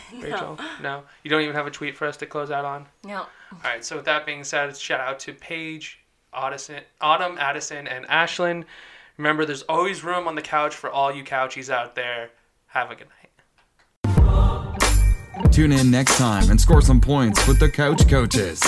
Rachel, no. You don't even have a tweet for us to close out on. No. All right. So with that being said, shout out to Paige, Addison, Autumn, Addison, and Ashlyn. Remember, there's always room on the couch for all you couchies out there. Have a good night. Tune in next time and score some points with the Couch Coaches.